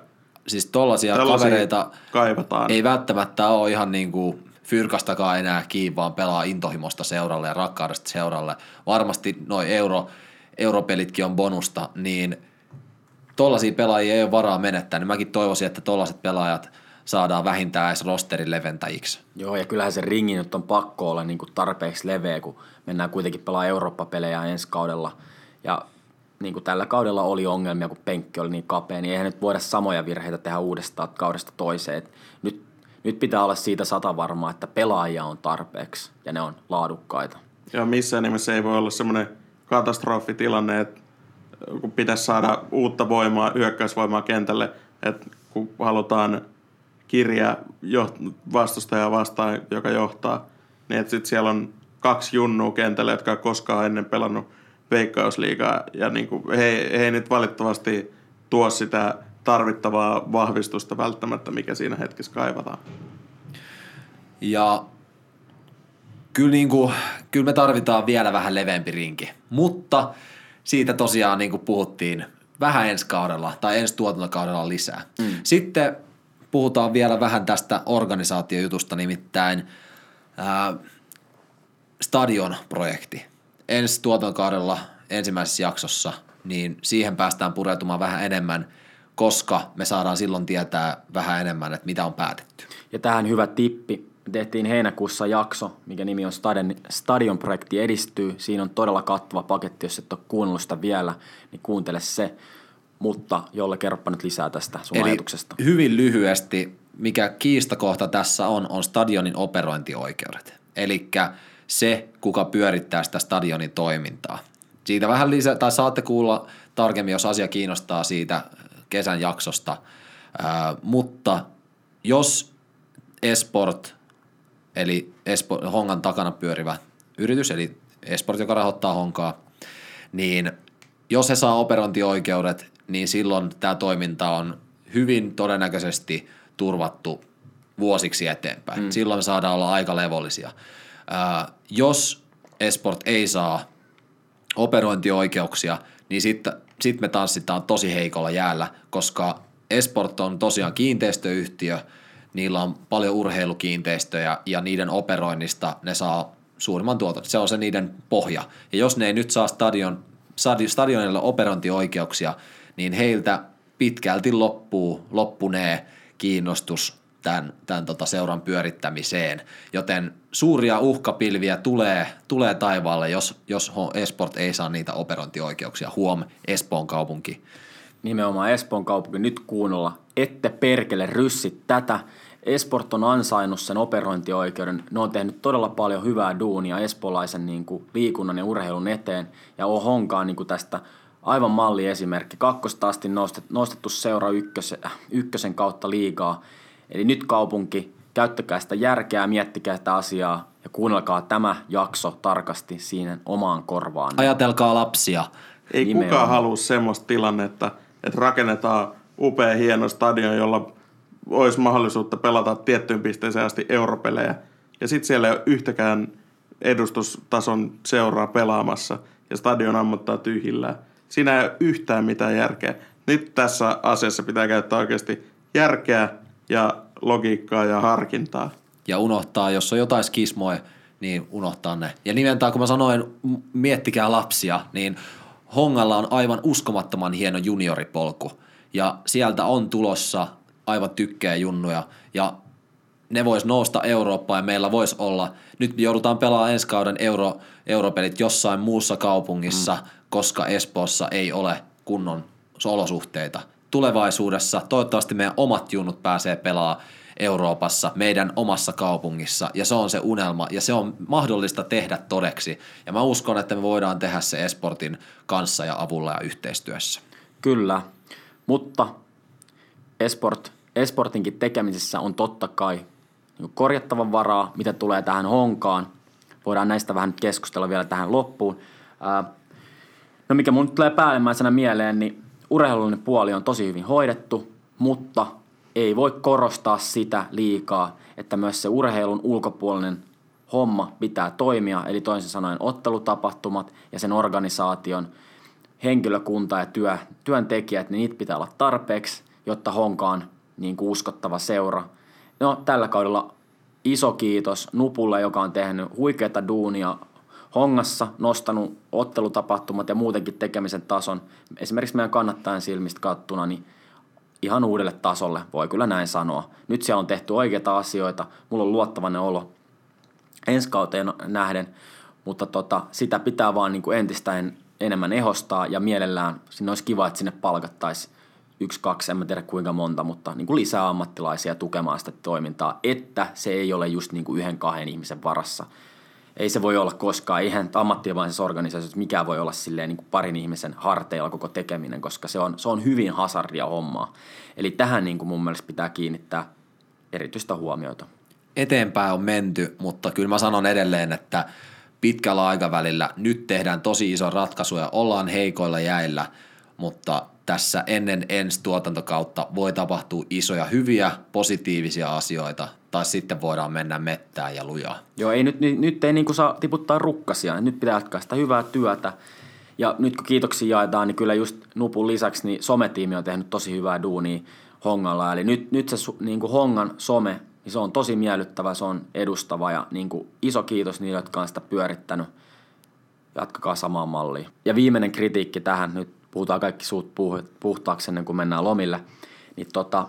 siis tollaisia Tällaisia kavereita kaivataan. ei välttämättä ole ihan niin kuin fyrkastakaan enää kiinni, vaan pelaa intohimosta seuralle ja rakkaudesta seuralle. Varmasti noi euro, europelitkin on bonusta, niin tollaisia pelaajia ei ole varaa menettää, niin mäkin toivoisin, että tollaiset pelaajat saadaan vähintään edes rosterin leventäjiksi. Joo, ja kyllähän se ringi nyt on pakko olla niin kuin tarpeeksi leveä, kun mennään kuitenkin pelaamaan Eurooppa-pelejä ensi kaudella. Ja niin kuin tällä kaudella oli ongelmia, kun penkki oli niin kapea, niin eihän nyt voida samoja virheitä tehdä uudestaan kaudesta toiseen. Et nyt, nyt pitää olla siitä sata varmaa, että pelaajia on tarpeeksi ja ne on laadukkaita. Ja missään nimessä ei voi olla semmoinen katastrofitilanne, että kun pitäisi saada uutta voimaa, hyökkäysvoimaa kentälle, että kun halutaan kirja vastustajaa vastaan, joka johtaa, niin että sitten siellä on kaksi junnua kentällä, jotka on koskaan ennen pelannut veikkausliigaa, ja niin kuin he, he ei nyt valitettavasti tuo sitä tarvittavaa vahvistusta välttämättä, mikä siinä hetkessä kaivataan. Ja kyllä, niin kuin, kyllä me tarvitaan vielä vähän leveämpi rinki, mutta siitä tosiaan niin kuin puhuttiin vähän ensi kaudella tai ensi tuotantokaudella lisää. Mm. Sitten puhutaan vielä vähän tästä organisaatiojutusta, nimittäin ää, Stadion-projekti. Ensi tuotantokaudella ensimmäisessä jaksossa, niin siihen päästään pureutumaan vähän enemmän, koska me saadaan silloin tietää vähän enemmän, että mitä on päätetty. Ja tähän hyvä tippi. Me tehtiin heinäkuussa jakso, mikä nimi on Stadion, Stadion-projekti edistyy. Siinä on todella kattava paketti, jos et ole kuunnellut sitä vielä, niin kuuntele se. Mutta jolle kerropa nyt lisää tästä sun Eli ajatuksesta. hyvin lyhyesti, mikä kiistakohta tässä on, on stadionin operointioikeudet. Eli se, kuka pyörittää sitä stadionin toimintaa. Siitä vähän lisää, tai saatte kuulla tarkemmin, jos asia kiinnostaa siitä kesän jaksosta. Ää, mutta jos Esport, eli Esport, Hongan takana pyörivä yritys, eli Esport, joka rahoittaa Honkaa, niin jos he saa operointioikeudet, niin silloin tämä toiminta on hyvin todennäköisesti turvattu vuosiksi eteenpäin. Mm. Silloin me saadaan olla aika levollisia. Ää, jos Esport ei saa operointioikeuksia, niin sitten sit me tanssitaan tosi heikolla jäällä, koska Esport on tosiaan kiinteistöyhtiö, niillä on paljon urheilukiinteistöjä ja niiden operoinnista ne saa suurimman tuoton. Se on se niiden pohja. Ja jos ne ei nyt saa stadion, stadi- stadionille operointioikeuksia, niin heiltä pitkälti loppuu, loppunee kiinnostus tämän, tämän tota seuran pyörittämiseen. Joten suuria uhkapilviä tulee, tulee taivaalle, jos, jos Esport ei saa niitä operointioikeuksia. Huom, Espoon kaupunki. nimenomaan Espoon kaupunki nyt kuunnolla, ette perkele ryssit tätä. Esport on ansainnut sen operointioikeuden. Ne on tehnyt todella paljon hyvää duunia espoolaisen niin kuin, liikunnan ja urheilun eteen. Ja on honkaan niin kuin tästä aivan malliesimerkki. Kakkosta asti nostettu, nostettu seura ykkösen, ykkösen kautta liigaa. Eli nyt kaupunki, käyttäkää sitä järkeä, miettikää sitä asiaa ja kuunnelkaa tämä jakso tarkasti siinä omaan korvaan. Ajatelkaa lapsia. Ei Nimenomaan. kukaan halua semmoista tilannetta, että rakennetaan upea hieno stadion, jolla olisi mahdollisuutta pelata tiettyyn pisteeseen asti europelejä. Ja sitten siellä ei ole yhtäkään edustustason seuraa pelaamassa ja stadion ammuttaa tyhjillään. Siinä ei ole yhtään mitään järkeä. Nyt tässä asiassa pitää käyttää oikeasti järkeä ja logiikkaa ja harkintaa. ja unohtaa, jos on jotain skismoja, niin unohtaa ne. Ja nimenomaan, kun mä sanoin, miettikää lapsia, niin Hongalla on aivan uskomattoman hieno junioripolku. Ja sieltä on tulossa aivan tykkää junnuja. Ja ne vois nousta Eurooppaan ja meillä voisi olla, nyt me joudutaan pelaamaan ensi kauden euro, europelit jossain muussa kaupungissa, mm. koska Espoossa ei ole kunnon olosuhteita. Tulevaisuudessa toivottavasti meidän omat junnut pääsee pelaamaan Euroopassa, meidän omassa kaupungissa, ja se on se unelma, ja se on mahdollista tehdä todeksi. Ja mä uskon, että me voidaan tehdä se Esportin kanssa ja avulla ja yhteistyössä. Kyllä, mutta esport, esportinkin tekemisessä on totta kai niin korjattavan varaa, mitä tulee tähän honkaan. Voidaan näistä vähän keskustella vielä tähän loppuun. No mikä mun tulee päällimmäisenä mieleen, niin urheilullinen puoli on tosi hyvin hoidettu, mutta ei voi korostaa sitä liikaa, että myös se urheilun ulkopuolinen homma pitää toimia, eli toisin sanoen ottelutapahtumat ja sen organisaation henkilökunta ja työ, työntekijät, niin niitä pitää olla tarpeeksi, jotta honkaan niin kuin uskottava seura. No, tällä kaudella iso kiitos Nupulle, joka on tehnyt huikeata duunia Hongassa, nostanut ottelutapahtumat ja muutenkin tekemisen tason, esimerkiksi meidän kannattajan silmistä kattuna, niin ihan uudelle tasolle, voi kyllä näin sanoa. Nyt siellä on tehty oikeita asioita, mulla on luottavainen olo ensi kauteen nähden, mutta tota, sitä pitää vaan niin kuin entistä en, enemmän ehostaa ja mielellään sinne olisi kiva, että sinne palkattaisiin yksi, kaksi, en mä tiedä kuinka monta, mutta niin kuin lisää ammattilaisia tukemaan sitä toimintaa, että se ei ole just niin kuin yhden, kahden ihmisen varassa. Ei se voi olla koskaan, eihän ammattimaisessa organisaatiossa mikään voi olla silleen niin kuin parin ihmisen harteilla koko tekeminen, koska se on, se on hyvin hasardia hommaa. Eli tähän niin kuin mun mielestä pitää kiinnittää erityistä huomiota. Eteenpäin on menty, mutta kyllä mä sanon edelleen, että pitkällä aikavälillä nyt tehdään tosi iso ratkaisu ja ollaan heikoilla jäillä, mutta tässä ennen ensi tuotantokautta voi tapahtua isoja hyviä positiivisia asioita, tai sitten voidaan mennä mettään ja lujaa. Joo, ei nyt, nyt, nyt ei niin kuin saa tiputtaa rukkasia. Nyt pitää jatkaa sitä hyvää työtä. Ja nyt kun kiitoksia jaetaan, niin kyllä just Nupun lisäksi niin sometiimi on tehnyt tosi hyvää duunia Hongalla. Eli nyt, nyt se niin kuin Hongan some, niin se on tosi miellyttävä, se on edustava ja niin kuin iso kiitos niille, jotka on sitä pyörittänyt. Jatkakaa samaan malliin. Ja viimeinen kritiikki tähän, nyt puhutaan kaikki suut puhtaaksi ennen kuin mennään lomille, niin tota,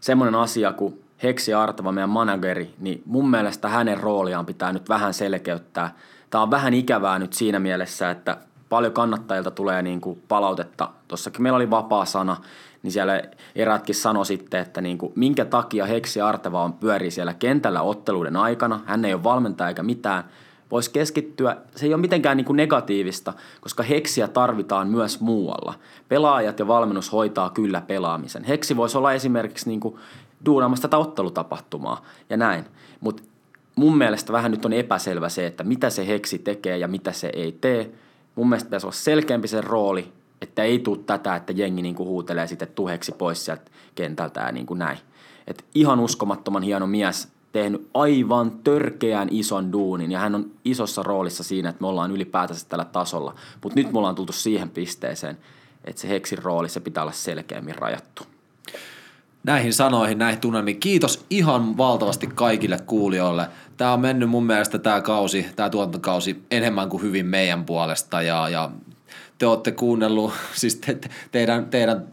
semmoinen asia kuin Heksi Artava, meidän manageri, niin mun mielestä hänen rooliaan pitää nyt vähän selkeyttää. Tämä on vähän ikävää nyt siinä mielessä, että paljon kannattajilta tulee niin kuin palautetta. Tuossakin meillä oli vapaa sana, niin siellä erätkin sanoi sitten, että niin kuin, minkä takia Heksi Arteva on pyörii siellä kentällä otteluiden aikana. Hän ei ole valmentaja eikä mitään voisi keskittyä, se ei ole mitenkään niin kuin negatiivista, koska heksiä tarvitaan myös muualla. Pelaajat ja valmennus hoitaa kyllä pelaamisen. Heksi voisi olla esimerkiksi niin kuin duunaamassa tätä ottelutapahtumaa ja näin. Mutta mun mielestä vähän nyt on epäselvä se, että mitä se heksi tekee ja mitä se ei tee. Mun mielestä pitäisi olla selkeämpi sen rooli, että ei tule tätä, että jengi niin kuin huutelee sitten tuheksi pois sieltä kentältä ja niin kuin näin. Et ihan uskomattoman hieno mies, tehnyt aivan törkeän ison duunin ja hän on isossa roolissa siinä, että me ollaan ylipäätänsä tällä tasolla. Mutta nyt me ollaan tultu siihen pisteeseen, että se Heksin rooli, se pitää olla selkeämmin rajattu. Näihin sanoihin, näihin tunnelmiin. Kiitos ihan valtavasti kaikille kuulijoille. Tämä on mennyt mun mielestä tämä kausi, tämä tuotantokausi enemmän kuin hyvin meidän puolesta ja, ja te olette kuunnellut, siis te, teidän, teidän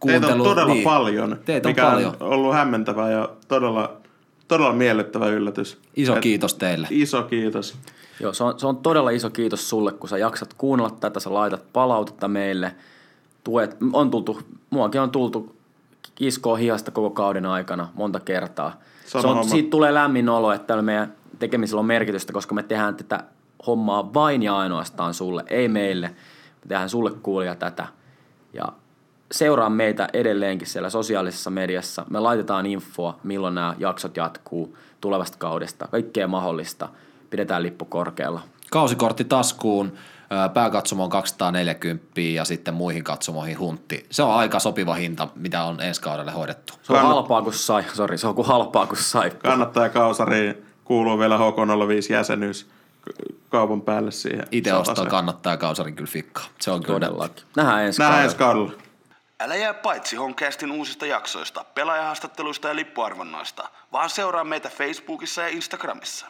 kuuntelu. Teitä on todella niin, paljon, teitä on mikä paljon. on ollut hämmentävää ja todella, todella miellyttävä yllätys. Iso Et- kiitos teille. Iso kiitos. Joo, se on, se on todella iso kiitos sulle, kun sä jaksat kuunnella tätä, sä laitat palautetta meille, tuet, on tultu, muakin on tultu kiskoa hihasta koko kauden aikana monta kertaa. Se on, homma. siitä tulee lämmin olo, että tällä meidän tekemisellä on merkitystä, koska me tehdään tätä hommaa vain ja ainoastaan sulle, ei meille. Me tehdään sulle kuulia tätä. Ja seuraa meitä edelleenkin siellä sosiaalisessa mediassa. Me laitetaan infoa, milloin nämä jaksot jatkuu tulevasta kaudesta. Kaikkea mahdollista. Pidetään lippu korkealla. Kausikortti taskuun, pääkatsomoon 240 ja sitten muihin katsomoihin huntti. Se on aika sopiva hinta, mitä on ensi kaudelle hoidettu. Se on Kannat- halpaa kuin sai, sorry, se on kuin halpaa kuin sai. Kannattaa kausariin kuuluu vielä H05 jäsenyys kaupan päälle siihen. Itse ostaa kannattaa kausarin kyllä fikkaa. Se on kyllä Todellakin. Nähdään ensi Nähdään kaudella. ensi kaudella. Älä jää paitsi Honcastin uusista jaksoista, pelaajahaastatteluista ja lippuarvonnoista, vaan seuraa meitä Facebookissa ja Instagramissa.